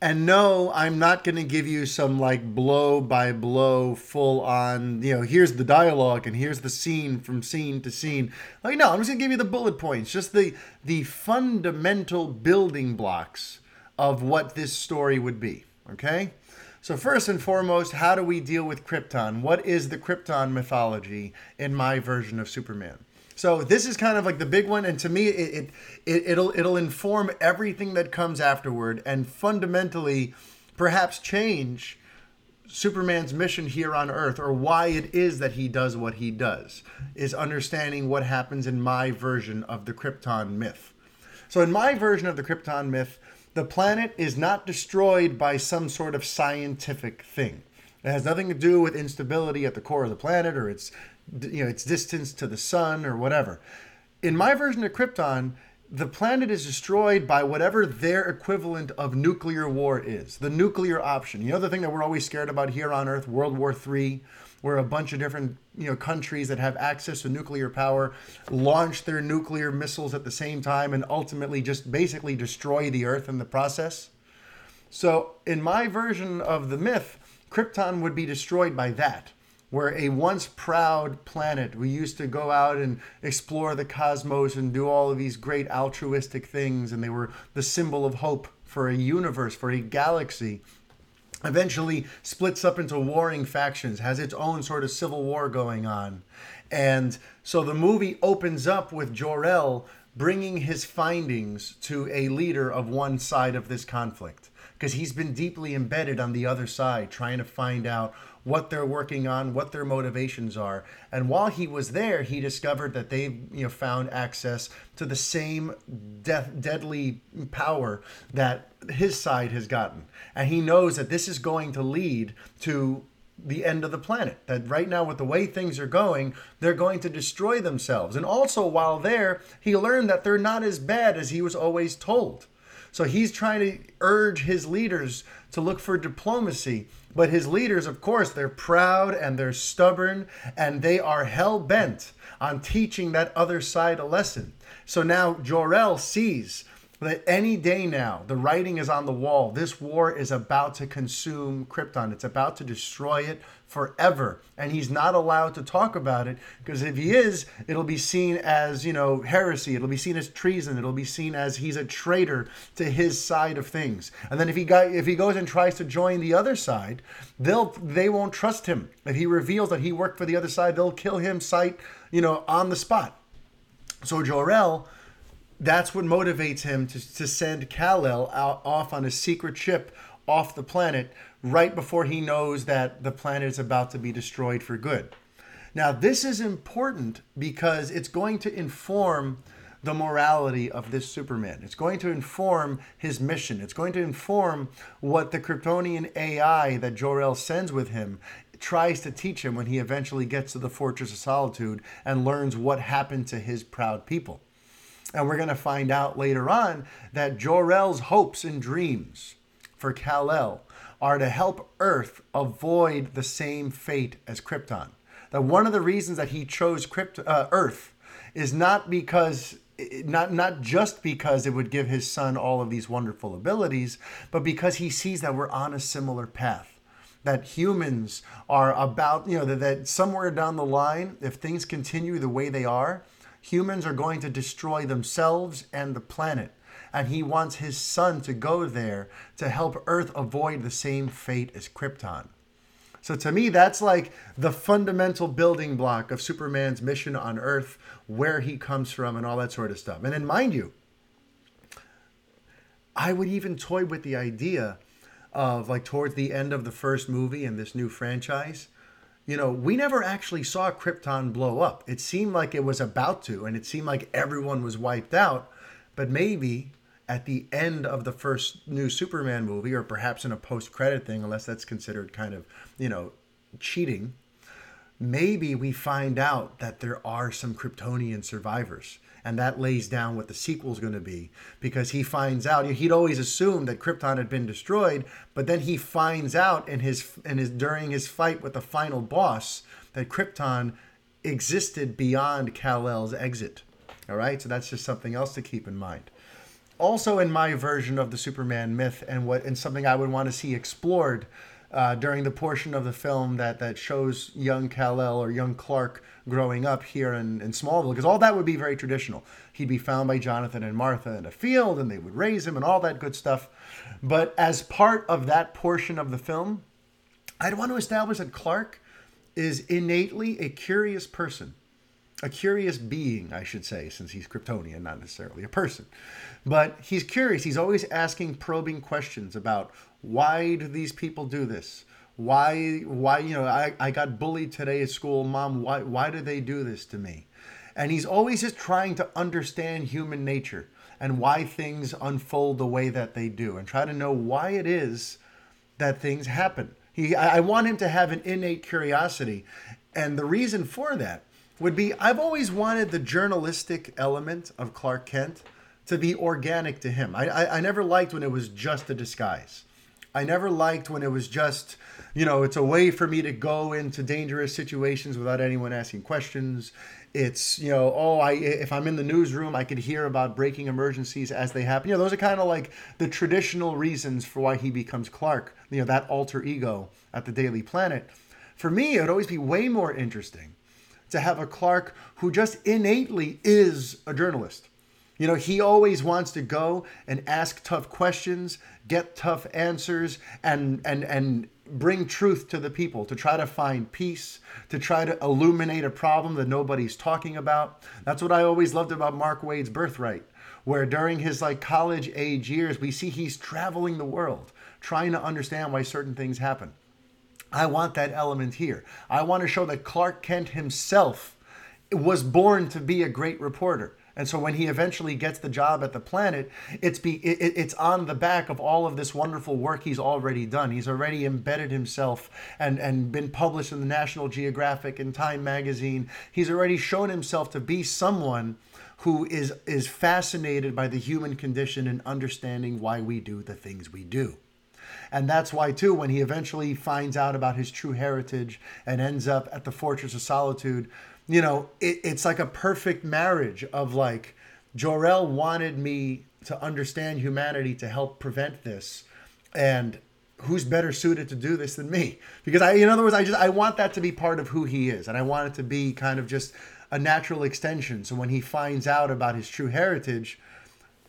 And no, I'm not going to give you some like blow by blow, full on, you know, here's the dialogue and here's the scene from scene to scene. Like, no, I'm just going to give you the bullet points, just the the fundamental building blocks of what this story would be. Okay? So, first and foremost, how do we deal with Krypton? What is the Krypton mythology in my version of Superman? So this is kind of like the big one, and to me, it, it, it will it'll inform everything that comes afterward, and fundamentally, perhaps change Superman's mission here on Earth, or why it is that he does what he does, is understanding what happens in my version of the Krypton myth. So in my version of the Krypton myth, the planet is not destroyed by some sort of scientific thing. It has nothing to do with instability at the core of the planet or its you know its distance to the sun or whatever. In my version of Krypton, the planet is destroyed by whatever their equivalent of nuclear war is. The nuclear option. You know the thing that we're always scared about here on Earth, World War III, where a bunch of different you know countries that have access to nuclear power launch their nuclear missiles at the same time and ultimately just basically destroy the earth in the process so in my version of the myth krypton would be destroyed by that where a once proud planet we used to go out and explore the cosmos and do all of these great altruistic things and they were the symbol of hope for a universe for a galaxy eventually splits up into warring factions, has its own sort of civil war going on. And so the movie opens up with Jor-El bringing his findings to a leader of one side of this conflict because he's been deeply embedded on the other side trying to find out what they're working on, what their motivations are. And while he was there, he discovered that they you know found access to the same death, deadly power that his side has gotten. And he knows that this is going to lead to the end of the planet. That right now, with the way things are going, they're going to destroy themselves. And also, while there, he learned that they're not as bad as he was always told. So he's trying to urge his leaders to look for diplomacy. But his leaders, of course, they're proud and they're stubborn and they are hell bent on teaching that other side a lesson. So now Jor-El sees that any day now, the writing is on the wall. This war is about to consume Krypton. It's about to destroy it forever. And he's not allowed to talk about it because if he is, it'll be seen as, you know, heresy. It'll be seen as treason. It'll be seen as he's a traitor to his side of things. And then if he got, if he goes and tries to join the other side, they'll they won't trust him. If he reveals that he worked for the other side, they'll kill him sight, you know, on the spot. So Jor-El that's what motivates him to, to send Kal-El out off on a secret ship off the planet right before he knows that the planet is about to be destroyed for good. Now, this is important because it's going to inform the morality of this Superman. It's going to inform his mission. It's going to inform what the Kryptonian AI that Jor-El sends with him tries to teach him when he eventually gets to the Fortress of Solitude and learns what happened to his proud people. And we're going to find out later on that Jor-El's hopes and dreams for Kal-El are to help Earth avoid the same fate as Krypton. That one of the reasons that he chose Krypt- uh, Earth is not because not not just because it would give his son all of these wonderful abilities, but because he sees that we're on a similar path that humans are about, you know, that, that somewhere down the line, if things continue the way they are, humans are going to destroy themselves and the planet. And he wants his son to go there to help Earth avoid the same fate as Krypton. So to me, that's like the fundamental building block of Superman's mission on Earth, where he comes from, and all that sort of stuff. And then, mind you, I would even toy with the idea of like towards the end of the first movie in this new franchise, you know, we never actually saw Krypton blow up. It seemed like it was about to, and it seemed like everyone was wiped out. But maybe at the end of the first new Superman movie, or perhaps in a post credit thing, unless that's considered kind of, you know, cheating, maybe we find out that there are some Kryptonian survivors. And that lays down what the sequel is going to be because he finds out he'd always assumed that Krypton had been destroyed, but then he finds out in his in his during his fight with the final boss that Krypton existed beyond Kal-El's exit. All right, so that's just something else to keep in mind also in my version of the Superman myth and what and something I would want to see explored uh, during the portion of the film that that shows young Kal-El or young Clark growing up here in, in Smallville, because all that would be very traditional. He'd be found by Jonathan and Martha in a field, and they would raise him and all that good stuff. But as part of that portion of the film, I'd want to establish that Clark is innately a curious person a curious being, I should say, since he's Kryptonian, not necessarily a person. But he's curious. He's always asking probing questions about why do these people do this? Why, why, you know, I, I got bullied today at school. Mom, why, why do they do this to me? And he's always just trying to understand human nature and why things unfold the way that they do and try to know why it is that things happen. He, I want him to have an innate curiosity. And the reason for that would be I've always wanted the journalistic element of Clark Kent to be organic to him. I, I, I, never liked when it was just a disguise. I never liked when it was just, you know, it's a way for me to go into dangerous situations without anyone asking questions. It's, you know, oh, I if I'm in the newsroom, I could hear about breaking emergencies as they happen. You know, those are kind of like the traditional reasons for why he becomes Clark, you know, that alter ego at the Daily Planet. For me, it would always be way more interesting to have a Clark who just innately is a journalist. You know, he always wants to go and ask tough questions, get tough answers, and and and bring truth to the people to try to find peace, to try to illuminate a problem that nobody's talking about. That's what I always loved about Mark Waid's Birthright, where during his like college age years, we see he's traveling the world, trying to understand why certain things happen. I want that element here. I want to show that Clark Kent himself was born to be a great reporter. And so when he eventually gets the job at the planet, it's be it, it's on the back of all of this wonderful work he's already done. He's already embedded himself and and been published in the National Geographic and Time magazine. He's already shown himself to be someone who is is fascinated by the human condition and understanding why we do the things we do. And that's why, too, when he eventually finds out about his true heritage and ends up at the Fortress of Solitude, you know, it, it's like a perfect marriage of like, Jor-El wanted me to understand humanity to help prevent this. And who's better suited to do this than me? Because I, in other words, I just, I want that to be part of who he is. And I want it to be kind of just a natural extension. So when he finds out about his true heritage,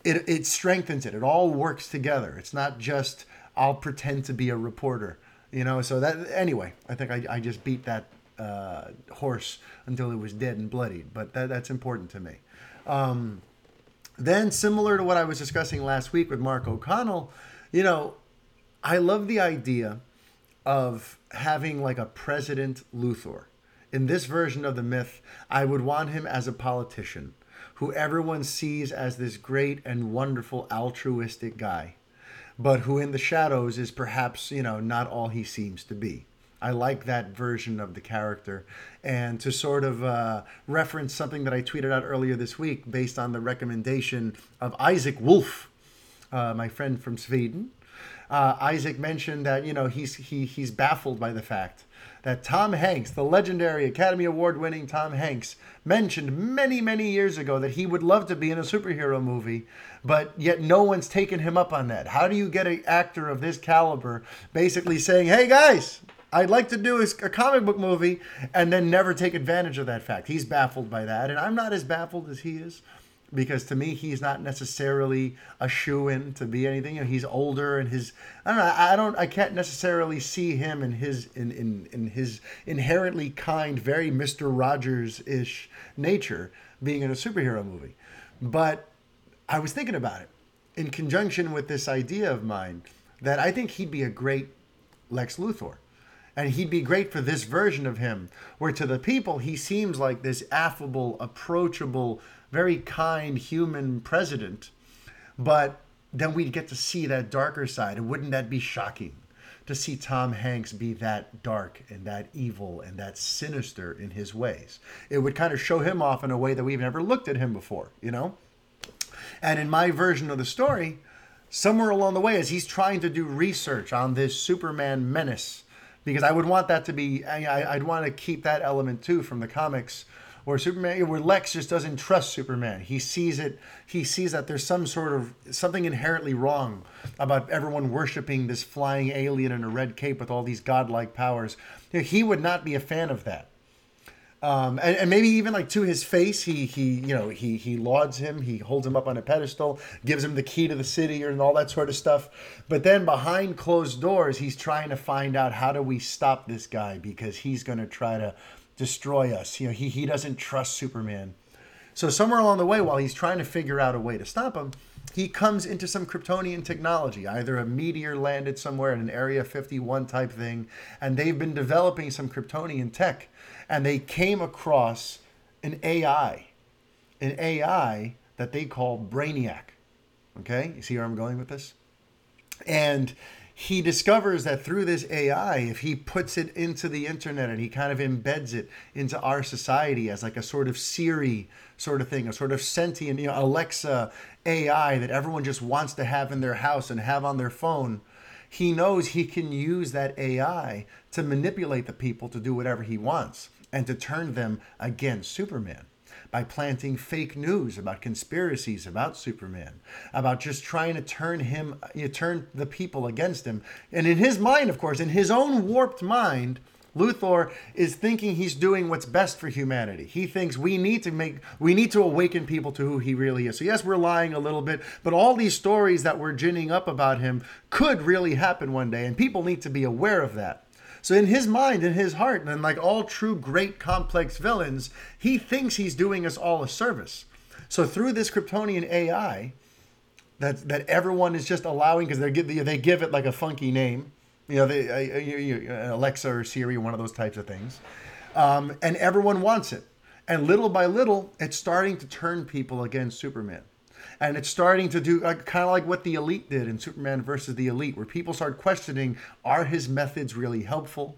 it, it strengthens it. It all works together. It's not just I'll pretend to be a reporter. You know, so that anyway, I think I, I just beat that uh, horse until it was dead and bloodied, but that, that's important to me. Um, then, similar to what I was discussing last week with Mark O'Connell, you know, I love the idea of having like a President Luthor. In this version of the myth, I would want him as a politician who everyone sees as this great and wonderful altruistic guy but who in the shadows is perhaps, you know, not all he seems to be. I like that version of the character. And to sort of uh, reference something that I tweeted out earlier this week based on the recommendation of Isaac Wolf, uh, my friend from Sweden, Uh, Isaac mentioned that you know he's he he's baffled by the fact that Tom Hanks, the legendary Academy Award winning Tom Hanks, mentioned many, many years ago that he would love to be in a superhero movie, but yet no one's taken him up on that. How do you get an actor of this caliber basically saying, hey guys, I'd like to do a comic book movie and then never take advantage of that fact? He's baffled by that, and I'm not as baffled as he is because to me he's not necessarily a shoe in to be anything. You know, he's older and his I don't know. I don't. I can't necessarily see him in his in in, in his inherently kind, very Mister Rogers ish nature being in a superhero movie. But I was thinking about it in conjunction with this idea of mine that I think he'd be a great Lex Luthor. And he'd be great for this version of him, where to the people he seems like this affable, approachable, very kind human president, but then we'd get to see that darker side. And wouldn't that be shocking to see Tom Hanks be that dark and that evil and that sinister in his ways? It would kind of show him off in a way that we've never looked at him before, you know? And in my version of the story, somewhere along the way, as he's trying to do research on this Superman menace, because I would want that to be, I, I'd want to keep that element too from the comics where Superman, where Lex just doesn't trust Superman. He sees it. He sees that there's some sort of something inherently wrong about everyone worshiping this flying alien in a red cape with all these godlike powers. He would not be a fan of that. Um, and, and, maybe even like to his face, he he you know he he lauds him, he holds him up on a pedestal, gives him the key to the city and all that sort of stuff. But then behind closed doors, he's trying to find out how do we stop this guy because he's going to try to destroy us. You know, he, he doesn't trust Superman. So somewhere along the way, while he's trying to figure out a way to stop him, he comes into some Kryptonian technology. Either a meteor landed somewhere in an Area 51 type thing, and they've been developing some Kryptonian tech, and they came across an AI, an AI that they call Brainiac. Okay, you see where I'm going with this? And he discovers that through this AI, if he puts it into the internet and he kind of embeds it into our society as like a sort of Siri sort of thing, a sort of sentient, you know, Alexa AI that everyone just wants to have in their house and have on their phone, he knows he can use that AI to manipulate the people to do whatever he wants and to turn them against Superman by planting fake news about conspiracies about Superman, about just trying to turn him, you turn the people against him. And in his mind, of course, in his own warped mind, Luthor is thinking he's doing what's best for humanity. He thinks we need to make we need to awaken people to who he really is. So yes, we're lying a little bit, but all these stories that we're ginning up about him could really happen one day and people need to be aware of that. So in his mind, in his heart, and like all true great complex villains, he thinks he's doing us all a service. So through this Kryptonian AI, that that everyone is just allowing because they give they give it like a funky name, you know, they, uh, uh, uh, Alexa or Siri, one of those types of things, um, and everyone wants it. And little by little, it's starting to turn people against Superman and it's starting to do like, kind of like what the elite did in Superman versus the elite, where people start questioning: Are his methods really helpful?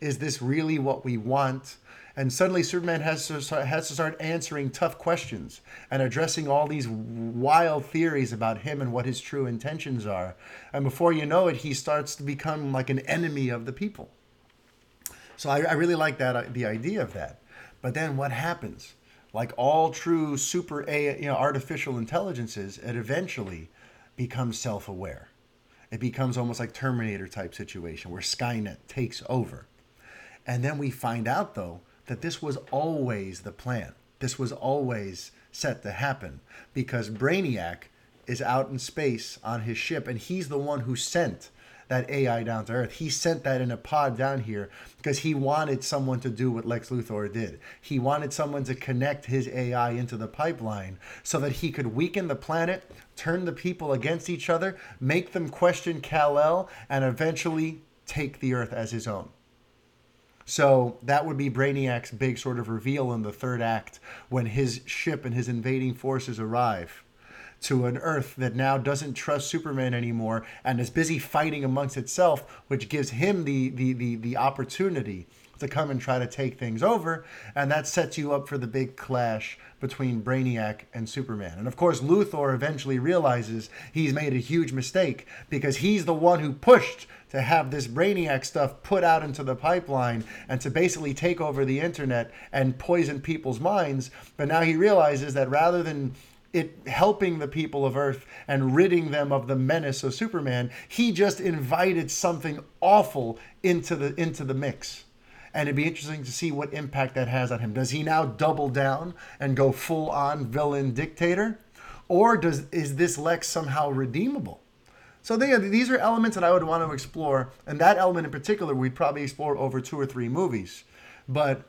Is this really what we want? And suddenly, Superman has to start, has to start answering tough questions and addressing all these wild theories about him and what his true intentions are. And before you know it, he starts to become like an enemy of the people. So I, I really like that uh, the idea of that. But then what happens? Like all true super A, you know, artificial intelligences, it eventually becomes self-aware. It becomes almost like Terminator type situation where Skynet takes over. And then we find out though that this was always the plan. This was always set to happen because Brainiac is out in space on his ship and he's the one who sent that AI down to Earth. He sent that in a pod down here because he wanted someone to do what Lex Luthor did. He wanted someone to connect his AI into the pipeline so that he could weaken the planet, turn the people against each other, make them question Kal-El, and eventually take the Earth as his own. So that would be Brainiac's big sort of reveal in the third act when his ship and his invading forces arrive to an Earth that now doesn't trust Superman anymore and is busy fighting amongst itself, which gives him the the the, the opportunity to come and try to take things over, and that sets you up for the big clash between Brainiac and Superman. And of course, Luthor eventually realizes he's made a huge mistake because he's the one who pushed to have this Brainiac stuff put out into the pipeline and to basically take over the internet and poison people's minds. But now he realizes that rather than it helping the people of Earth and ridding them of the menace of Superman, he just invited something awful into the into the mix and it'd be interesting to see what impact that has on him. Does he now double down and go full on villain dictator, or does is this Lex somehow redeemable? So they, these are elements that I would want to explore, and that element in particular we'd probably explore over two or three movies. But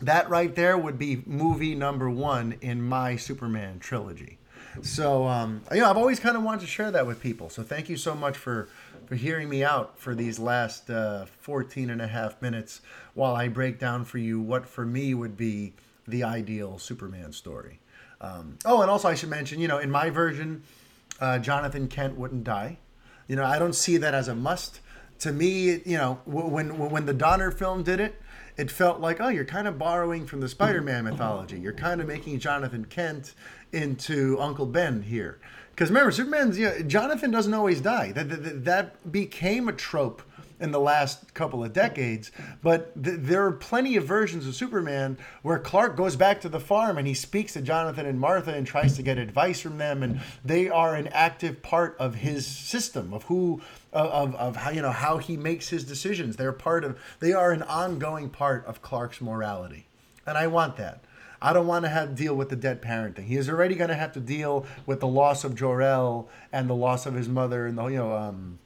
that right there would be movie number one in my Superman trilogy. So um, you know, I've always kind of wanted to share that with people. So thank you so much for for hearing me out for these last uh, 14 and a half minutes while I break down for you what for me would be the ideal Superman story. Um, oh, and also I should mention, you know, in my version, uh, Jonathan Kent wouldn't die. You know, I don't see that as a must. To me, you know, when when the Donner film did it, it felt like, oh, you're kind of borrowing from the Spider-Man mm-hmm. mythology. You're kind of making Jonathan Kent into Uncle Ben here. Because remember, Superman's you know, Jonathan doesn't always die. That, that that became a trope in the last couple of decades. But th- there are plenty of versions of Superman where Clark goes back to the farm and he speaks to Jonathan and Martha and tries to get advice from them, and they are an active part of his system of who of, of how you know how he makes his decisions. They're part of they are an ongoing part of Clark's morality, and I want that. I don't want to have deal with the dead parent thing. He is already going to have to deal with the loss of Jor-El and the loss of his mother and the you know um,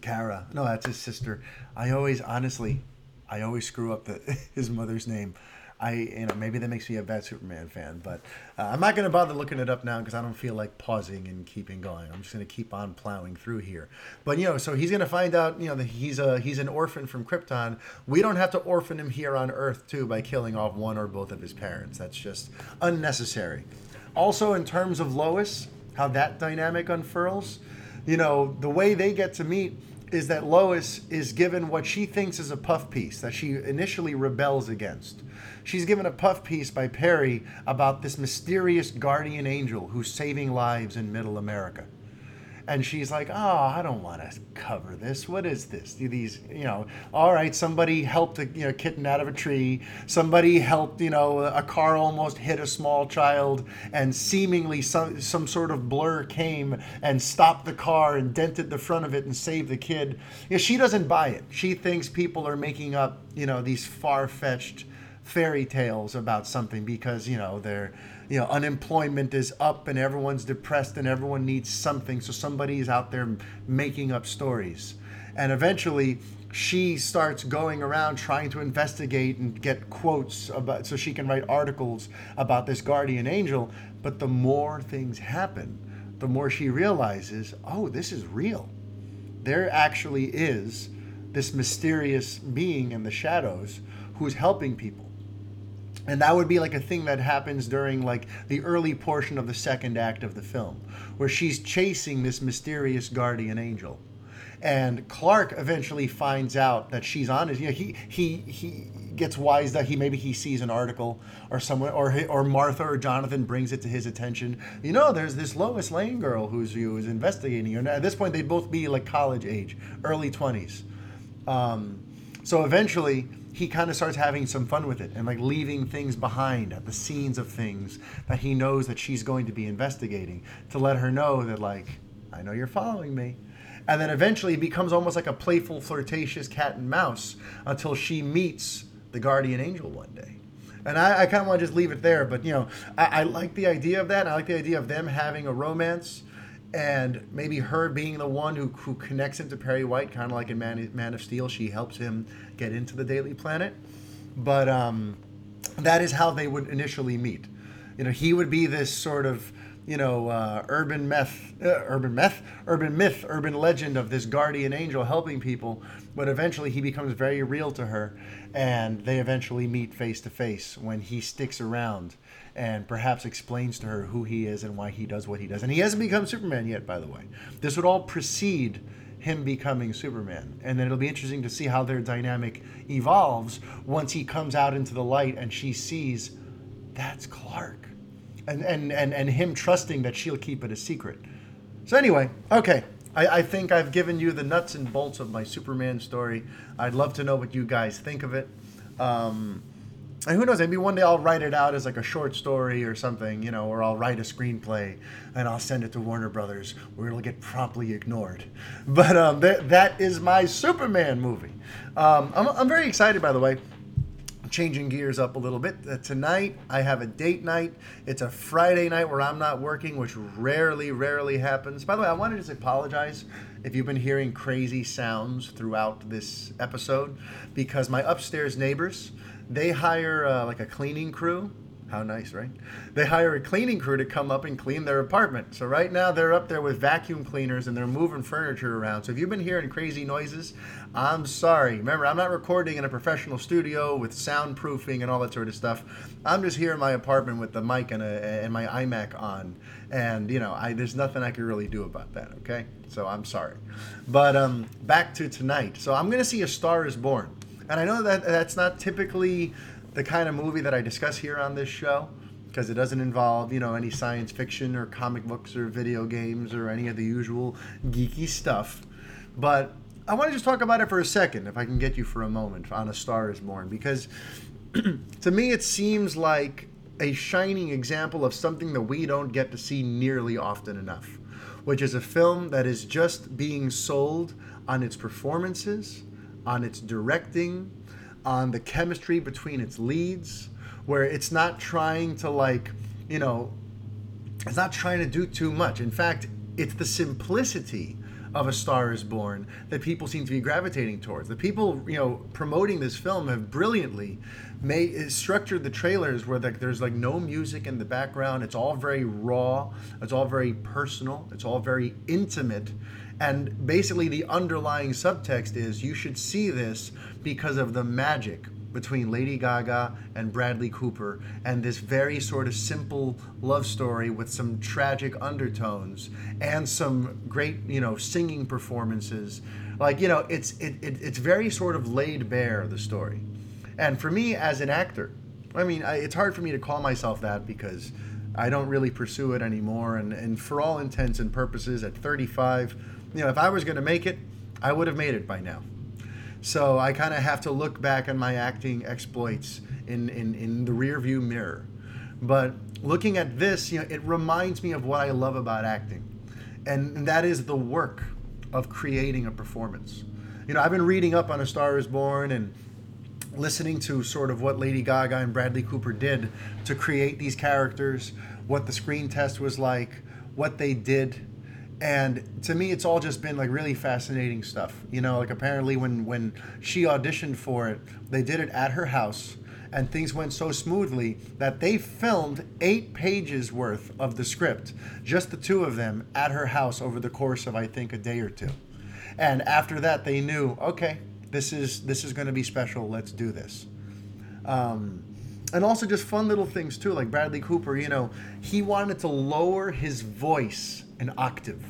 Kara. No, that's his sister. I always honestly, I always screw up the his mother's name. I you know maybe that makes me a bad Superman fan, but uh, I'm not going to bother looking it up now because I don't feel like pausing and keeping going. I'm just going to keep on plowing through here. But you know, so he's going to find out you know that he's a he's an orphan from Krypton. We don't have to orphan him here on Earth too by killing off one or both of his parents. That's just unnecessary. Also, in terms of Lois, how that dynamic unfurls, you know, the way they get to meet is that Lois is given what she thinks is a puff piece that she initially rebels against she's given a puff piece by Perry about this mysterious guardian angel who's saving lives in middle America. And she's like, oh, I don't want to cover this. What is this? These, you know, all right, somebody helped a you know, kitten out of a tree. Somebody helped, you know, a car almost hit a small child, and seemingly some, some sort of blur came and stopped the car and dented the front of it and saved the kid. You know, she doesn't buy it. She thinks people are making up, you know, these far fetched fairy tales about something because you know they're you know unemployment is up and everyone's depressed and everyone needs something. So somebody is out there making up stories. And eventually she starts going around trying to investigate and get quotes about so she can write articles about this guardian angel. But the more things happen the more she realizes oh this is real. There actually is this mysterious being in the shadows who's helping people and that would be like a thing that happens during like the early portion of the second act of the film where she's chasing this mysterious guardian angel. And clark eventually finds out that she's on his you know he he he gets wise that he maybe he sees an article or somewhere or or martha or jonathan brings it to his attention. You know there's this lois lane girl who's who is investigating and at this point they'd both be like college age early 20s um, so eventually he kind of starts having some fun with it and like leaving things behind at the scenes of things that he knows that she's going to be investigating to let her know that like I know you're following me. And then eventually it becomes almost like a playful, flirtatious cat and mouse until she meets the guardian angel one day. And I, I kind of want to just leave it there, but you know, I, I like the idea of that. I like the idea of them having a romance and maybe her being the one who, who connects him to Perry White, kind of like in Man, Man of Steel, she helps him get into the Daily Planet. But um, that is how they would initially meet. You know, he would be this sort of, you know, uh, urban meth, uh, urban meth, urban myth, urban legend of this guardian angel helping people. But eventually, he becomes very real to her, and they eventually meet face to face when he sticks around and perhaps explains to her who he is and why he does what he does. And he hasn't become Superman yet, by the way. This would all precede him becoming Superman. And then it'll be interesting to see how their dynamic evolves once he comes out into the light and she sees that's Clark. And, and, and, and him trusting that she'll keep it a secret. So, anyway, okay. I, I think I've given you the nuts and bolts of my Superman story. I'd love to know what you guys think of it. Um, and who knows maybe one day i'll write it out as like a short story or something you know or i'll write a screenplay and i'll send it to warner brothers where it'll get promptly ignored. But um, th- that is my superman movie. Um, I'm, I'm very excited by the way. Changing gears up a little bit uh, tonight i have a date night. It's a friday night where i'm not working which rarely rarely happens. By the way i wanted to just apologize if you've been hearing crazy sounds throughout this episode because my upstairs neighbors they hire uh, like a cleaning crew. How nice, right? They hire a cleaning crew to come up and clean their apartment. So right now they're up there with vacuum cleaners and they're moving furniture around. So if you've been hearing crazy noises, I'm sorry. Remember, I'm not recording in a professional studio with soundproofing and all that sort of stuff. I'm just here in my apartment with the mic and, a, and my iMac on, and you know, I, there's nothing I can really do about that. Okay, so I'm sorry. But um, back to tonight. So I'm gonna see A Star Is Born. And I know that that's not typically the kind of movie that I discuss here on this show because it doesn't involve, you know, any science fiction or comic books or video games or any of the usual geeky stuff. But I want to just talk about it for a second, if I can get you for a moment, on A Star is Born, because to me it seems like a shining example of something that we don't get to see nearly often enough, which is a film that is just being sold on its performances, on its directing, on the chemistry between its leads, where it's not trying to like, you know, it's not trying to do too much. In fact, it's the simplicity of A Star is Born that people seem to be gravitating towards. The people, you know, promoting this film have brilliantly made structured the trailers where like there's like no music in the background. It's all very raw. It's all very personal. It's all very intimate and basically, the underlying subtext is you should see this because of the magic between Lady Gaga and Bradley Cooper and this very sort of simple love story with some tragic undertones and some great, you know, singing performances. Like, you know, it's it, it it's very sort of laid bare the story. And for me as an actor, I mean, I, it's hard for me to call myself that because I don't really pursue it anymore and and for all intents and purposes at 35 you know, if I was going to make it, I would have made it by now. So I kind of have to look back on my acting exploits in, in, in the rearview mirror. But looking at this, you know, it reminds me of what I love about acting. And that is the work of creating a performance. You know, I've been reading up on A Star is Born and listening to sort of what Lady Gaga and Bradley Cooper did to create these characters, what the screen test was like, what they did and to me it's all just been like really fascinating stuff. You know like apparently when when she auditioned for it they did it at her house and things went so smoothly that they filmed eight pages worth of the script just the two of them at her house over the course of i think a day or two. And after that they knew okay this is this is going to be special. Let's do this. Um, and also just fun little things too like bradley cooper you know he wanted to lower his voice an octave.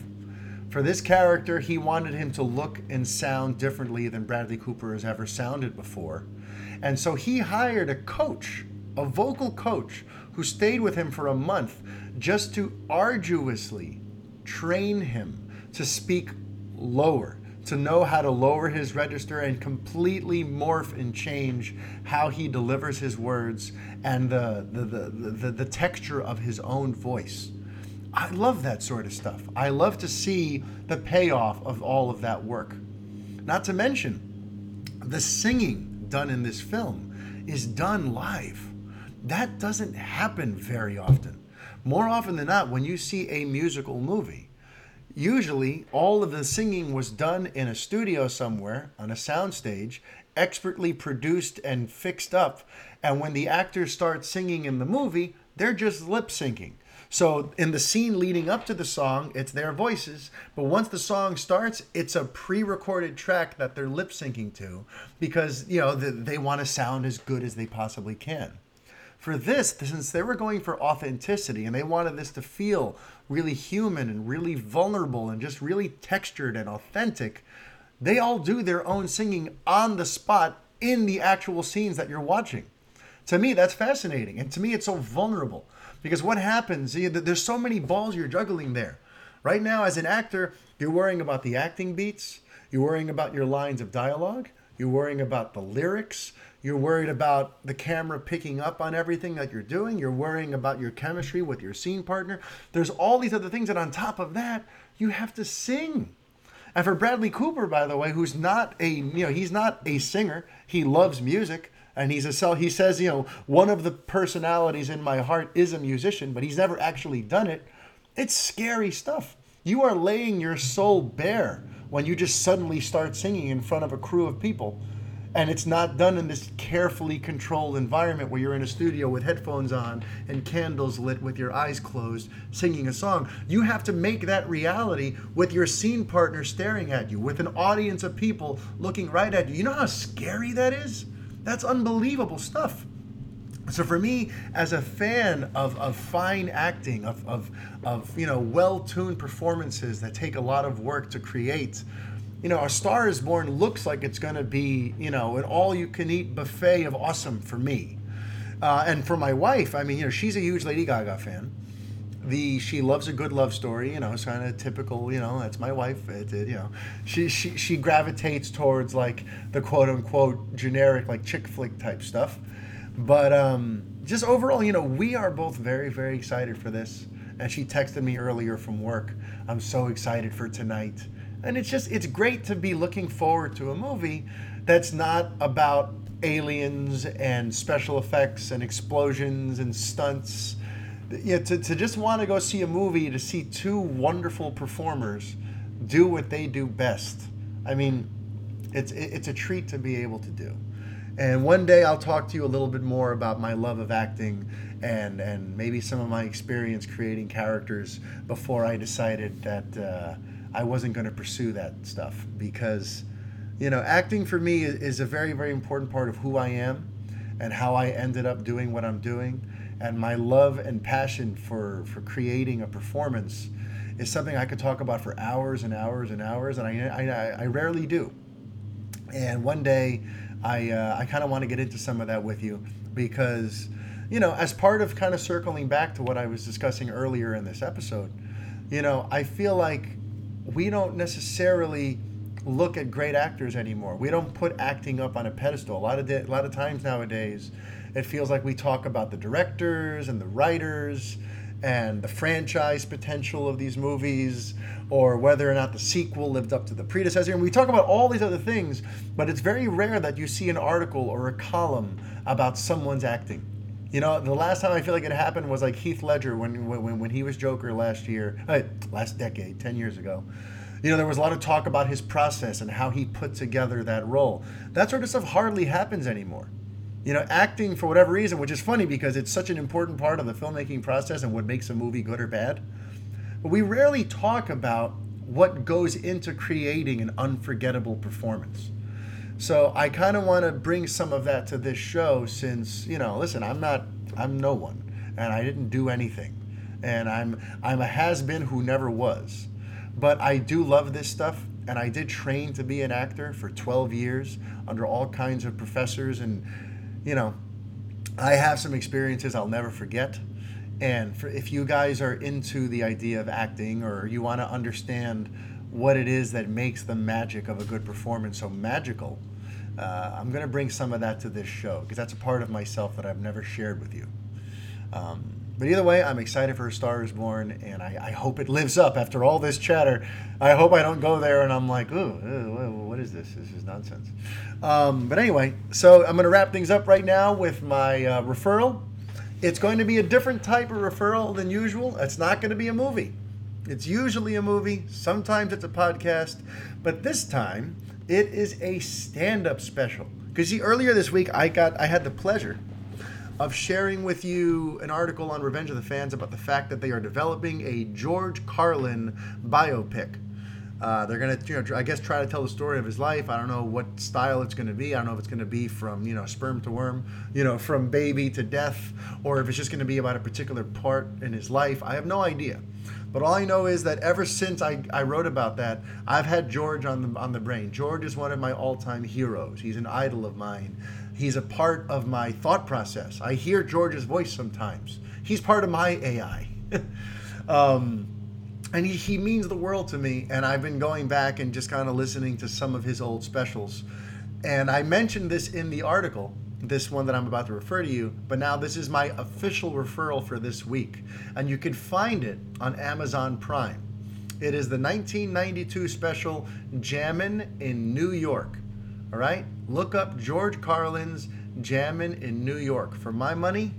For this character, he wanted him to look and sound differently than Bradley Cooper has ever sounded before. And so he hired a coach, a vocal coach, who stayed with him for a month just to arduously train him to speak lower, to know how to lower his register and completely morph and change how he delivers his words and the, the, the, the, the texture of his own voice. I love that sort of stuff. I love to see the payoff of all of that work. Not to mention, the singing done in this film is done live. That doesn't happen very often. More often than not, when you see a musical movie, usually all of the singing was done in a studio somewhere on a soundstage, expertly produced and fixed up. And when the actors start singing in the movie, they're just lip syncing so in the scene leading up to the song, it's their voices, but once the song starts, it's a pre-recorded track that they're lip syncing to because you know they, they want to sound as good as they possibly can. For this, since they were going for authenticity and they wanted this to feel really human and really vulnerable and just really textured and authentic, they all do their own singing on the spot in the actual scenes that you're watching. To me, that's fascinating. And to me, it's so vulnerable because what happens, there's so many balls you're juggling there. Right now, as an actor, you're worrying about the acting beats, you're worrying about your lines of dialogue, you're worrying about the lyrics, you're worried about the camera picking up on everything that you're doing. You're worrying about your chemistry with your scene partner. There's all these other things. And on top of that, you have to sing. And for Bradley Cooper, by the way, who's not a you know he's not a singer. He loves music, and he's a sell. He says you know one of the personalities in my heart is a musician, but he's never actually done it. It's scary stuff. You are laying your soul bare when you just suddenly start singing in front of a crew of people and it's not done in this carefully controlled environment where you're in a studio with headphones on and candles lit with your eyes closed singing a song. You have to make that reality with your scene partner staring at you with an audience of people looking right at you. You know how scary that is? That's unbelievable stuff. So for me as a fan of, of fine acting of, of, of you know well-tuned performances that take a lot of work to create you know, A Star is Born looks like it's going to be, you know, an all you can eat buffet of awesome for me. Uh, and for my wife, I mean, you know, she's a huge Lady Gaga fan. The she loves a good love story, you know, it's kind of typical, you know, that's my wife. It, it, you know, she, she she gravitates towards like the quote unquote generic like chick flick type stuff. But um, just overall, you know, we are both very very excited for this. And she texted me earlier from work. I'm so excited for tonight and it's just it's great to be looking forward to a movie that's not about aliens and special effects and explosions and stunts. Yeah to, to just want to go see a movie to see two wonderful performers do what they do best. I mean it's it's a treat to be able to do. And one day i'll talk to you a little bit more about my love of acting and and maybe some of my experience creating characters before i decided that uh, I wasn't going to pursue that stuff because, you know, acting for me is a very, very important part of who I am and how I ended up doing what I'm doing. And my love and passion for, for creating a performance is something I could talk about for hours and hours and hours, and I, I, I rarely do. And one day, I, uh, I kind of want to get into some of that with you because, you know, as part of kind of circling back to what I was discussing earlier in this episode, you know, I feel like we don't necessarily look at great actors anymore. We don't put acting up on a pedestal. A lot of a lot of times nowadays, it feels like we talk about the directors and the writers and the franchise potential of these movies or whether or not the sequel lived up to the predecessor. And we talk about all these other things, but it's very rare that you see an article or a column about someone's acting. You know, the last time I feel like it happened was like Heath Ledger when when, when he was Joker last year, uh, last decade, ten years ago. You know, there was a lot of talk about his process and how he put together that role. That sort of stuff hardly happens anymore. You know, acting for whatever reason, which is funny because it's such an important part of the filmmaking process and what makes a movie good or bad. But we rarely talk about what goes into creating an unforgettable performance. So I kind of want to bring some of that to this show since, you know, listen, I'm not I'm no one and I didn't do anything. And I'm I'm a has-been who never was. But I do love this stuff and I did train to be an actor for 12 years under all kinds of professors and you know, I have some experiences I'll never forget. And for, if you guys are into the idea of acting or you want to understand what it is that makes the magic of a good performance so magical, uh, I'm going to bring some of that to this show because that's a part of myself that I've never shared with you. Um, but either way, I'm excited for Star is Born, and I, I, hope it lives up after all this chatter. I hope I don't go there and I'm like, ooh, what is this? This is nonsense. Um, but anyway, so I'm going to wrap things up right now with my uh, referral. It's going to be a different type of referral than usual. It's not going to be a movie. It's usually a movie, sometimes it's a podcast, but this time it is a stand-up special. Because see, earlier this week I got I had the pleasure of sharing with you an article on Revenge of the Fans about the fact that they are developing a George Carlin biopic. Uh, they're gonna, you know, I guess try to tell the story of his life. I don't know what style it's gonna be. I don't know if it's gonna be from, you know, sperm to worm, you know, from baby to death, or if it's just gonna be about a particular part in his life. I have no idea. But all I know is that ever since I, I wrote about that, I've had George on the on the brain. George is one of my all-time heroes. He's an idol of mine. He's a part of my thought process. I hear George's voice sometimes. He's part of my AI. um, and he, he means the world to me. And I've been going back and just kind of listening to some of his old specials. And I mentioned this in the article this one that I'm about to refer to you, but now this is my official referral for this week. And you can find it on Amazon Prime. It is the 1992 special Jammin' in New York. All right? Look up George Carlin's Jammin' in New York. For my money,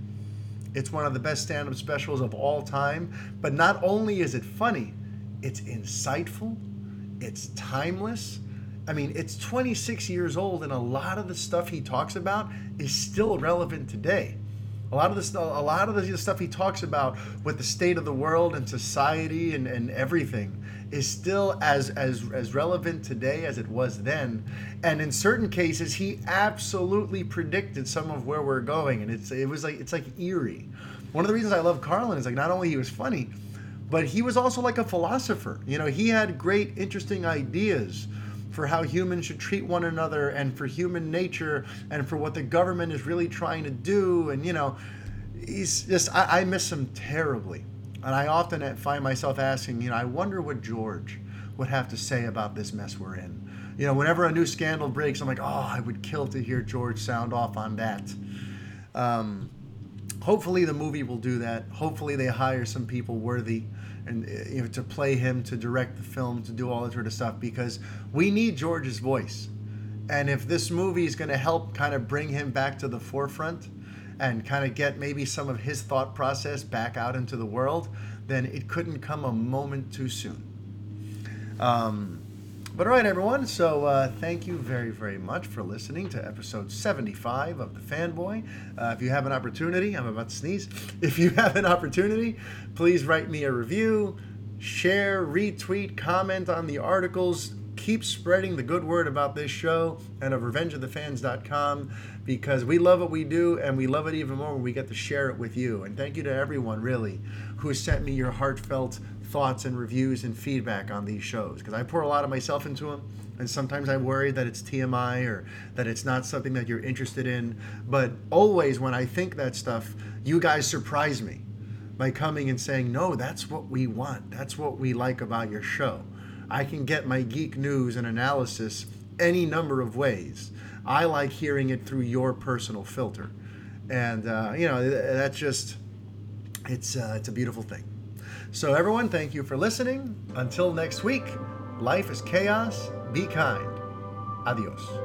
it's one of the best stand up specials of all time. But not only is it funny, it's insightful, it's timeless, I mean, it's 26 years old, and a lot of the stuff he talks about is still relevant today. A lot of the a lot of the stuff he talks about with the state of the world and society and, and everything is still as as as relevant today as it was then. And in certain cases, he absolutely predicted some of where we're going, and it's it was like it's like eerie. One of the reasons I love Carlin is like not only he was funny, but he was also like a philosopher. You know, he had great, interesting ideas for how humans should treat one another and for human nature and for what the government is really trying to do. And, you know, he's just, I, I miss him terribly. And I often find myself asking, you know, I wonder what George would have to say about this mess we're in. You know, whenever a new scandal breaks, I'm like, oh, I would kill to hear George sound off on that. Um, hopefully, the movie will do that. Hopefully, they hire some people worthy and uh, you know to play him, to direct the film, to do all that sort of stuff because we need George's voice. And if this movie is going to help kind of bring him back to the forefront and kind of get maybe some of his thought process back out into the world, then it couldn't come a moment too soon. Um, but all right, everyone. So uh, thank you very, very much for listening to episode 75 of The Fanboy. Uh, if you have an opportunity, I'm about to sneeze. If you have an opportunity, please write me a review, share, retweet, comment on the articles. Keep spreading the good word about this show and of RevengeOfTheFans.com because we love what we do and we love it even more when we get to share it with you. And thank you to everyone, really, who has sent me your heartfelt thoughts and reviews and feedback on these shows because I pour a lot of myself into them. And sometimes I worry that it's TMI or that it's not something that you're interested in. But always when I think that stuff, you guys surprise me by coming and saying, no, that's what we want. That's what we like about your show. I can get my geek news and analysis any number of ways. I like hearing it through your personal filter. And, uh, you know, that's just, it's, uh, it's a beautiful thing. So, everyone, thank you for listening. Until next week, life is chaos. Be kind. Adios.